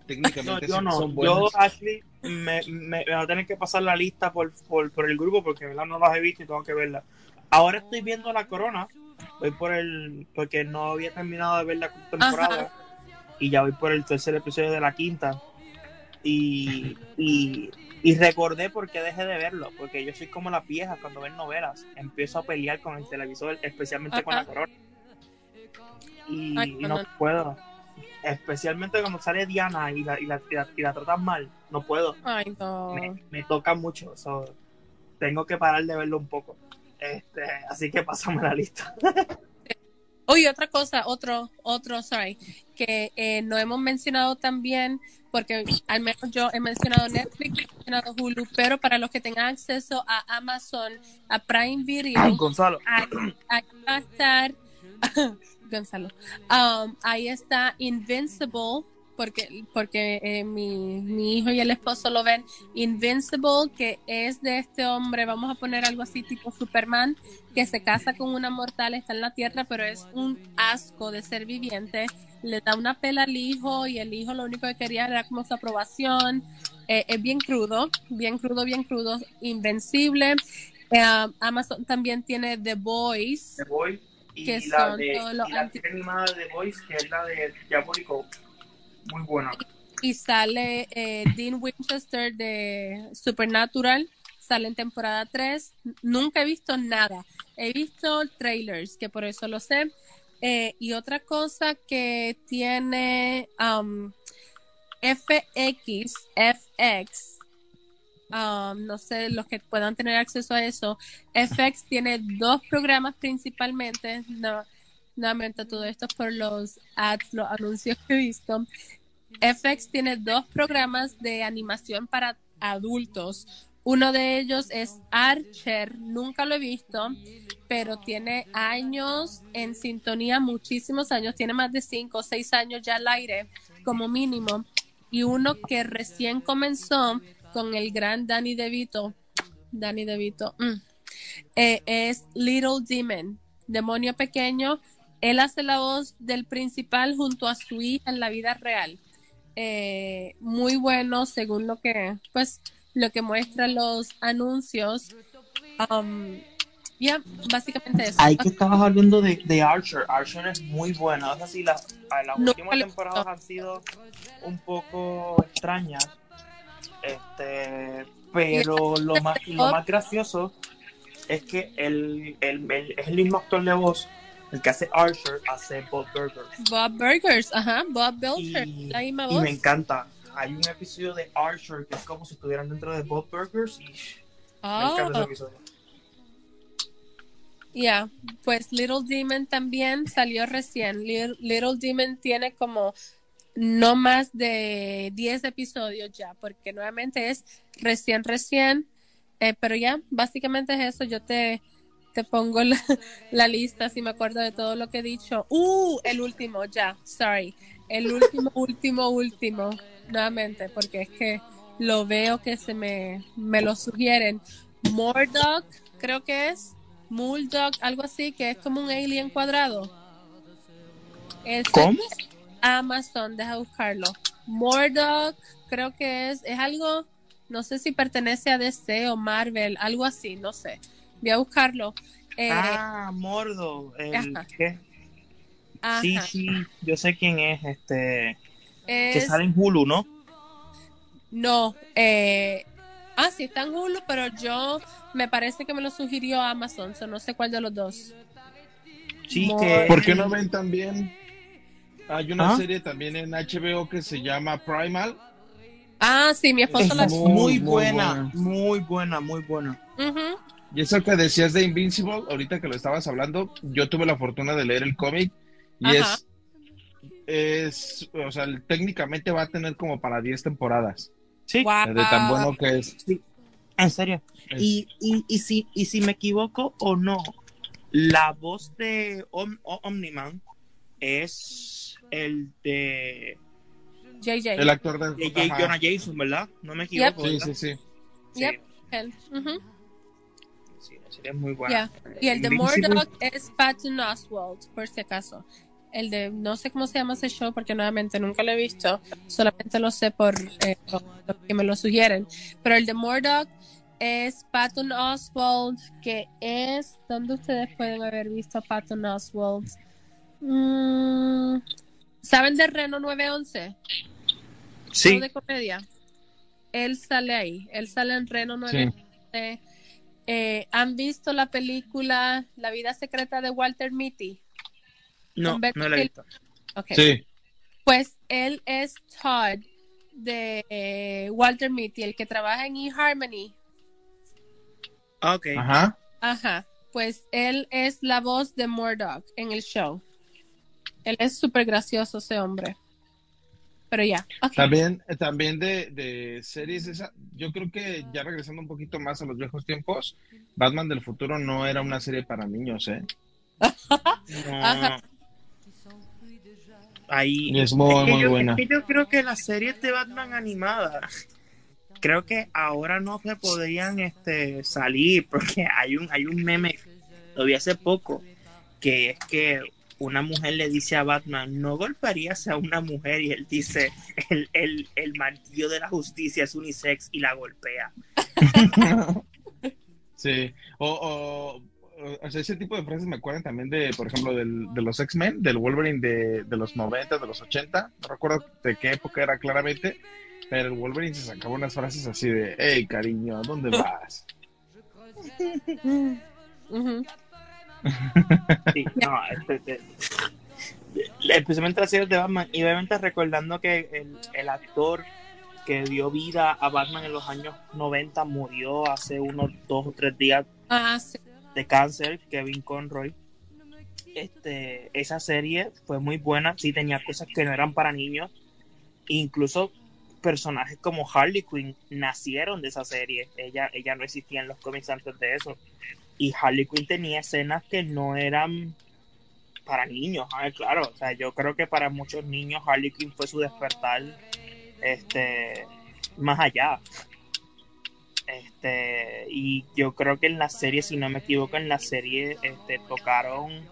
técnicamente yo no. son Yo, buenas. Ashley, me, me, me va a tener que pasar la lista por, por, por el grupo porque ¿verdad? no las he visto y tengo que verlas. Ahora estoy viendo La Corona. Voy por el. Porque no había terminado de ver la temporada. Y ya voy por el tercer episodio de la quinta. Y, y, y recordé por qué dejé de verlo. Porque yo soy como las viejas cuando ven novelas. Empiezo a pelear con el televisor, especialmente con La. Corona. Y, Ay, y no no. puedo. Especialmente cuando sale Diana y la, y la, y la, la tratan mal. No puedo. Ay, no. Me, me toca mucho. so, tengo que parar de verlo un poco. Este, así que pasamos la lista. Oye, otra cosa, otro, otro, sorry, que eh, no hemos mencionado también, porque al menos yo he mencionado Netflix, he mencionado Hulu, pero para los que tengan acceso a Amazon, a Prime Video, Gonzalo. ahí, ahí va a estar, Gonzalo, um, ahí está Invincible, porque, porque eh, mi, mi hijo y el esposo lo ven, Invincible, que es de este hombre, vamos a poner algo así tipo Superman, que se casa con una mortal, está en la tierra, pero es un asco de ser viviente. Le da una pela al hijo y el hijo lo único que quería era como su aprobación. Eh, es bien crudo, bien crudo, bien crudo, invencible. Eh, Amazon también tiene The Boys. The Boys y Que la, son de, y la anti- serie animada de Boys, que es la de Diabólico. Muy buena. y sale eh, Dean Winchester de Supernatural, sale en temporada 3. Nunca he visto nada, he visto trailers, que por eso lo sé. Eh, y otra cosa que tiene um, FX, FX, um, no sé los que puedan tener acceso a eso. FX tiene dos programas principalmente. No, nuevamente todo esto es por los ads, los anuncios que he visto. FX tiene dos programas de animación para adultos. Uno de ellos es Archer, nunca lo he visto, pero tiene años en sintonía, muchísimos años, tiene más de cinco o seis años ya al aire. como mínimo. Y uno que recién comenzó con el gran Danny DeVito, Danny DeVito, mm, eh, es Little Demon, demonio pequeño. Él hace la voz del principal junto a su hija en la vida real. Eh, muy bueno según lo que, pues, lo que muestran los anuncios. Um, ya, básicamente eso. Ahí que estabas hablando de, de Archer. Archer es muy buena. O sea, sí, las No, últimas temporadas han sido un poco extrañas. Este, pero lo más, lo más gracioso es que el, el, el- es el mismo actor de voz, el que hace Archer, hace Bob Burger. Bob Burgers, ajá, Bob Belcher, Y, la misma y voz. me encanta. Hay un episodio de Archer que es como si estuvieran dentro de Bob Burgers y me encanta ese episodio. ya, pues Little Demon también salió recién. Little, Little Demon tiene como no más de 10 episodios ya, porque nuevamente es recién, recién. Eh, pero ya, básicamente es eso. Yo te, te pongo la, la lista si me acuerdo de todo lo que he dicho. Uh, el último, ya, sorry. El último, último, último, nuevamente, porque es que lo veo que se me, me lo sugieren. Mordog, creo que es. Mulldog, algo así, que es como un alien cuadrado. Ese ¿Cómo? es Amazon, deja buscarlo. Mordog, creo que es, es algo, no sé si pertenece a DC o Marvel, algo así, no sé. Voy a buscarlo. Eh, ah, Mordo. El, ajá. ¿qué? Sí, ajá. sí, yo sé quién es, este, que Es- sale en Hulu, ¿no? No, eh, ah, sí, está en Hulu, pero yo me parece que me lo sugirió Amazon, so no sé cuál de los dos. Sí, Mor- que... ¿Por qué no ven también? Hay una ¿Ah? serie también en HBO que se llama Primal. Ah, sí, mi esposo Es la... muy, Muy, muy buena, muy buena, muy buena. Y eso que decías de Invincible, ahorita que lo estabas hablando, yo tuve la fortuna de leer el cómic y Ajá. es, es, o sea, técnicamente va a tener como para 10 temporadas, Sí, de tan bueno que es. en serio. Y, y, y, si, y si me equivoco o no, la voz de Om- Omniman es el de, JJ. El actor de... de J. ajá. Jonah Jason, ¿verdad? No me equivoco. Sí, ¿verdad? sí, sí. Sí, Yep. Él. Ujú. sí, es muy buena. Ya. Y el de. Murdoch es Patton Oswald, por si acaso. El de, no sé cómo se llama ese show porque nuevamente nunca lo he visto, solamente lo sé por eh, lo- lo que me lo sugieren. Pero el de Murdoch es Patton Oswald, que es, ¿dónde ustedes pueden haber visto a Patton Oswald? Mm, ¿Saben de Reno 911? Sí, show de comedia. Él sale ahí, él sale en Reno 911. Eh, ¿Han visto la película La vida secreta de Walter Mitty? no, no la he visto. Ok. Sí. Pues él es Todd de eh, Walter Mitty, el que trabaja en eHarmony. Ah, Ok, Ajá. Ajá. Pues él es la voz de Murdoch en el show. Él es súper gracioso ese hombre. Pero ya. También, eh, también de, de series, esa, yo creo que ya regresando un poquito más a los viejos tiempos, Batman del futuro no era una serie para niños, ¿eh? no. Ajá. Ahí, Y es muy, que muy yo, buena. es que yo creo que las series de Batman animadas, creo que ahora no se podrían este, salir porque hay un, hay un meme, lo vi hace poco, que es que una mujer le dice a Batman, no golpearías a una mujer y él dice, el, el, el martillo de la justicia es unisex y la golpea. Sí, o, o, o sea, ese tipo de frases me acuerdan también de, por ejemplo, del, de los X-Men, del Wolverine de, de los 90, de los 80, no recuerdo de qué época era claramente, pero el Wolverine se sacaba unas frases así de, hey, cariño, ¿a dónde vas? Ujú. Sí, no, este, este, especialmente las series de Batman y obviamente recordando que el, el actor que dio vida a Batman en los años 90 murió hace unos dos o tres días Ah, sí. de cáncer, Kevin Conroy. Este, esa serie fue muy buena, sí tenía cosas que no eran para niños, incluso personajes como Harley Quinn nacieron de esa serie, ella, ella no existía en los cómics antes de eso, y Harley Quinn tenía escenas que no eran para niños, ah, claro. O sea, yo creo que para muchos niños Harley Quinn fue su despertar este más allá. Este, y yo creo que en la serie, si no me equivoco, en la serie este, tocaron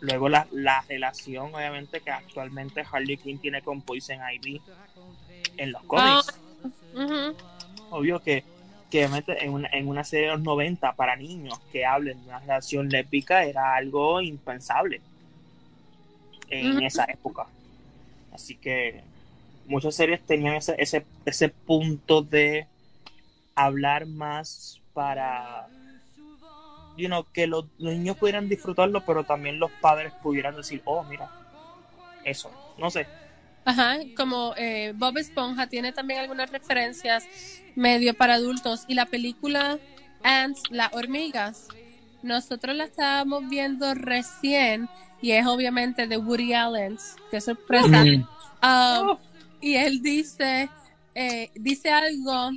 luego la, la relación, obviamente, que actualmente Harley Quinn tiene con Poison Ivy en los cómics. Ujú. Obvio que, que obviamente en una, en una serie de los 90 para niños que hablen de una relación lésbica era algo impensable en esa época. Así que muchas series tenían ese, ese, ese punto de hablar más para you know, que los, los niños pudieran disfrutarlo, pero también los padres pudieran decir, oh, mira, eso, no sé. Ajá, como eh, Bob Esponja tiene también algunas referencias medio para adultos y la película Ants, las hormigas, nosotros la estábamos viendo recién y es obviamente de Woody Allen, qué sorpresa. Mm. Um, y él dice, eh, dice algo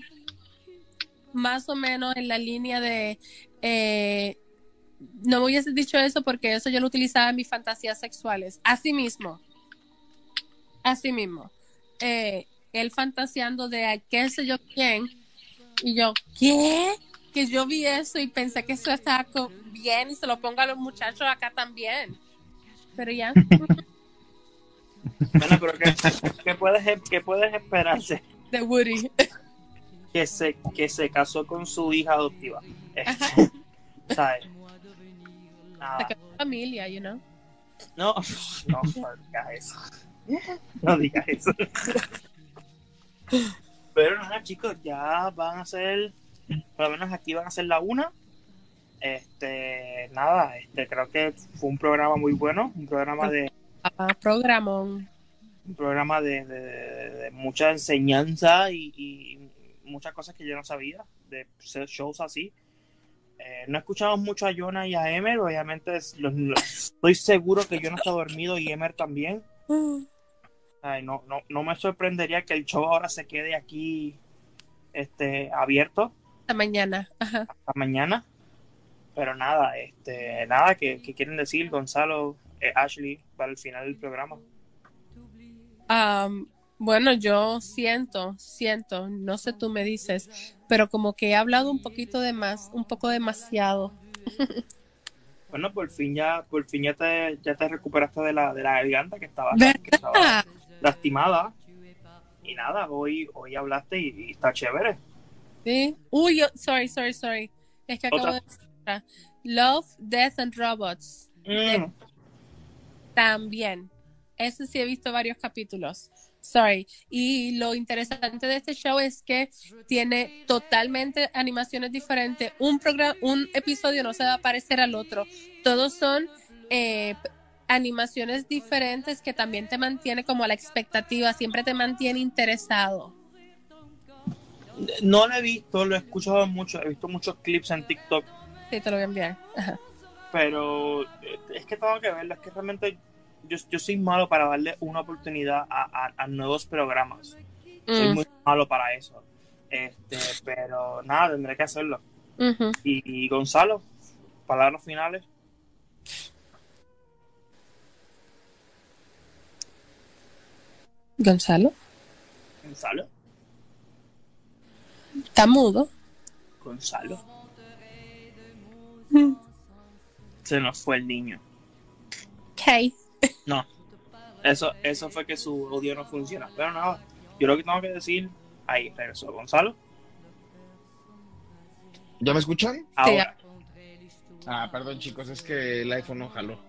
más o menos en la línea de, eh, no me hubiese dicho eso porque eso yo lo utilizaba en mis fantasías sexuales. Así mismo. Así mismo. Eh, él fantaseando de qué sé yo quién. Y yo, ¿qué? Que yo vi eso y pensé que eso estaba bien y se lo pongo a los muchachos acá también. Pero ya. Bueno, pero ¿qué, qué puedes, qué puedes esperarse? De Woody. que se, que se casó con su hija adoptiva. Este, ¿Sabes? Nada. familia, you know. No, no, eso. No digas eso. Pero nada, chicos, ya van a ser, por lo menos aquí van a ser la una. Este, nada, este, creo que fue un programa muy bueno, un programa de, Ah, programón. un programa de, de- de- de mucha enseñanza y, y muchas cosas que yo no sabía de shows así. Eh, no escuchamos mucho a Jonah y a Emer, obviamente es- los- los- estoy seguro que Jonah está dormido y Emer también. Ay, no, no, no me sorprendería que el show ahora se quede aquí este, abierto Hasta mañana. Ajá. hasta mañana. Pero nada, este, nada que, que quieren decir Gonzalo, eh, Ashley, para el final del programa. Am, bueno, yo siento, siento, no sé tú me dices, pero como que he hablado un poquito de más, un poco demasiado. Bueno, por fin ya, por fin ya te, ya te recuperaste de la, de la garganta que estaba, que estaba ¿Verdad? Lastimada. Y nada, hoy, hoy hablaste y, y está chévere. Sí. Uy, yo, sorry, sorry, sorry. Es que acabo Otra. de. Love, Death and Robots. Mm, También. Ese sí he visto varios capítulos. Sorry. Y lo interesante de este show es que tiene totalmente animaciones diferentes. Un programa, un episodio no se va a parecer al otro. Todos son eh, animaciones diferentes que también te mantiene como a la expectativa, siempre te mantiene interesado. No lo he visto, lo he escuchado mucho, he visto muchos clips en TikTok, Sí, te lo voy a enviar. Ajá. pero eh, es que tengo que verlo, es que realmente yo, yo soy malo para darle una oportunidad a, a- a nuevos programas. Soy Mm, muy malo para eso. Este, pero nada, tendré que hacerlo. Y, y Gonzalo, palabras finales. Gonzalo, Gonzalo, está mudo. Gonzalo. Se nos fue el niño. Ok. No. Eso, eso fue que su audio no funciona. Pero nada, yo lo que tengo que decir, ahí regresó Gonzalo. ¿Ya me escuchan? Ahora, Ah, perdón chicos, es que el iPhone no jaló.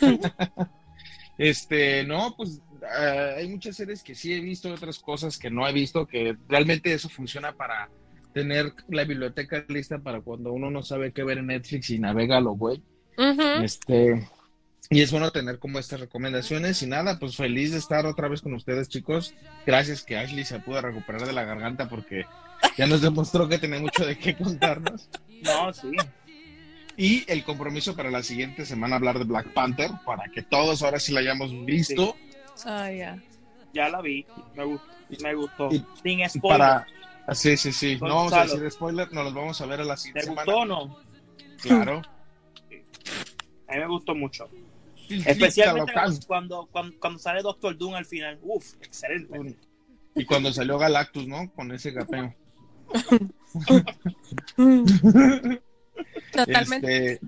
este, no, pues ah, hay muchas series que sí he visto, otras cosas que no he visto, que realmente eso funciona para tener la biblioteca lista para cuando uno no sabe qué ver en Netflix y navega lo güey. Ujú. Este, y es bueno tener como estas recomendaciones y nada, pues feliz de estar otra vez con ustedes, chicos. Gracias que Ashley se pudo recuperar de la garganta porque ya nos demostró que tiene mucho de qué contarnos. no, sí. Y el compromiso para la siguiente semana hablar de Black Panther para que todos ahora sí la hayamos visto. Ah, ya. Ya la vi. Me gustó. Me gustó. Y- Sin spoiler. para ah, sí, sí, sí, no vamos a Gonzalo. decir spoiler, nos los vamos a ver a la ¿Te siguiente gustó semana. o no? Claro. A mí me gustó mucho. Especialmente cuando, cuando, cuando, sale Doctor Doom al final. Uf, excelente. Y cuando salió Galactus, ¿no? Con ese gapeo. Totalmente. Este,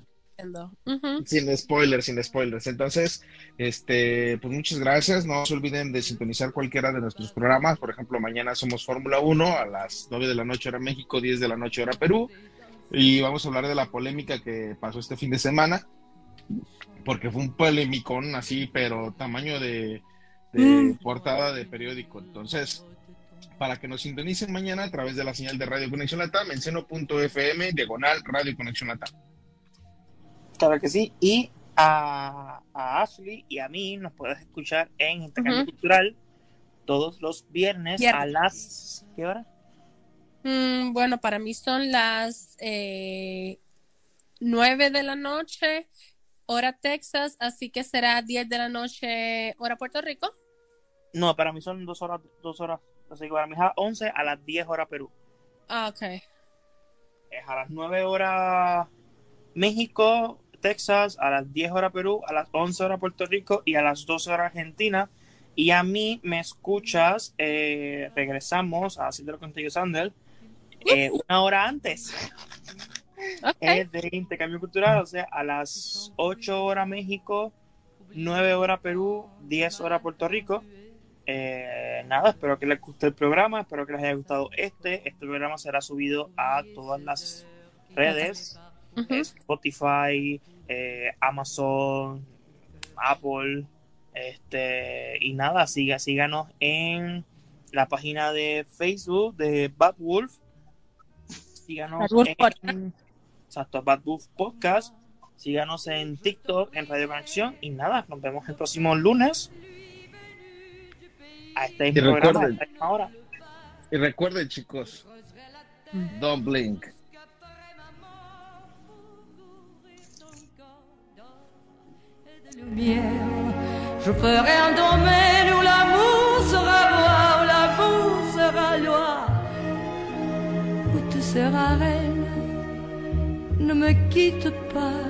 sin spoilers, sin spoilers. Entonces, este, pues muchas gracias. No se olviden de sintonizar cualquiera de nuestros programas. Por ejemplo, mañana somos Fórmula 1 a las 9 de la noche hora México, 10 de la noche hora Perú. Y vamos a hablar de la polémica que pasó este fin de semana. Porque fue un polémicón así, pero tamaño de, mm. portada de periódico. Entonces, para que nos sintonicen mañana a través de la señal de Radio Conexión Latam en seno.fm, diagonal Radio Conexión Latam. Claro que sí. Y a, Ashley y a mí nos puedes escuchar en Intercambio Cultural todos los viernes a las... ¿Qué hora? Mm, bueno, para mí son las eh, 9 de la noche, hora Texas, así que será 10 de la noche, hora Puerto Rico. No, para mí son dos horas, dos horas. Así que para mí es a 11 a las 10 horas Perú. Ah, ok. Es a las 9 horas México, Texas, a las 10 horas Perú, a las 11 horas Puerto Rico y a las 12 horas Argentina. Y a mí me escuchas, eh, regresamos a Haciendo contigo, Sander, eh, una hora antes okay. de intercambio cultural, o sea, a las 8 horas México, 9 horas Perú, 10 horas Puerto Rico. Eh, nada, espero que les guste el programa, espero que les haya gustado este. Este programa será subido a todas las redes Spotify, eh, Amazon, Apple, este, y nada, siga, síganos en la página de Facebook de Bad Wolf. Síganos en exacto, Bad Wolf Podcast. Síganos en TikTok, en Radio Conexión. Y nada, nos vemos el próximo lunes. A este programa, a esta hora. Y recuerden, chicos, don't blink. Je ferai un domaine où l'amour sera loi, où l'amour sera loi, où tu seras reine. Ne me quitte pas,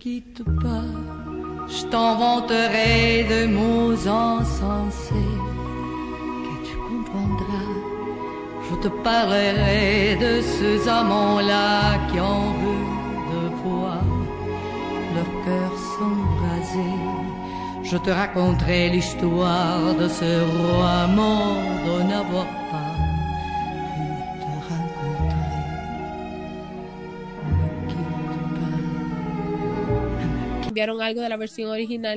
quitte pas, je t'inventerai de mots insensés que tu comprendras. Je te parlerai de ces amants-là qui en veulent de voir leur cœur s'embraser. Je te raconterai l'histoire de ce roi mort de n'avoir cambiaron algo de la versión original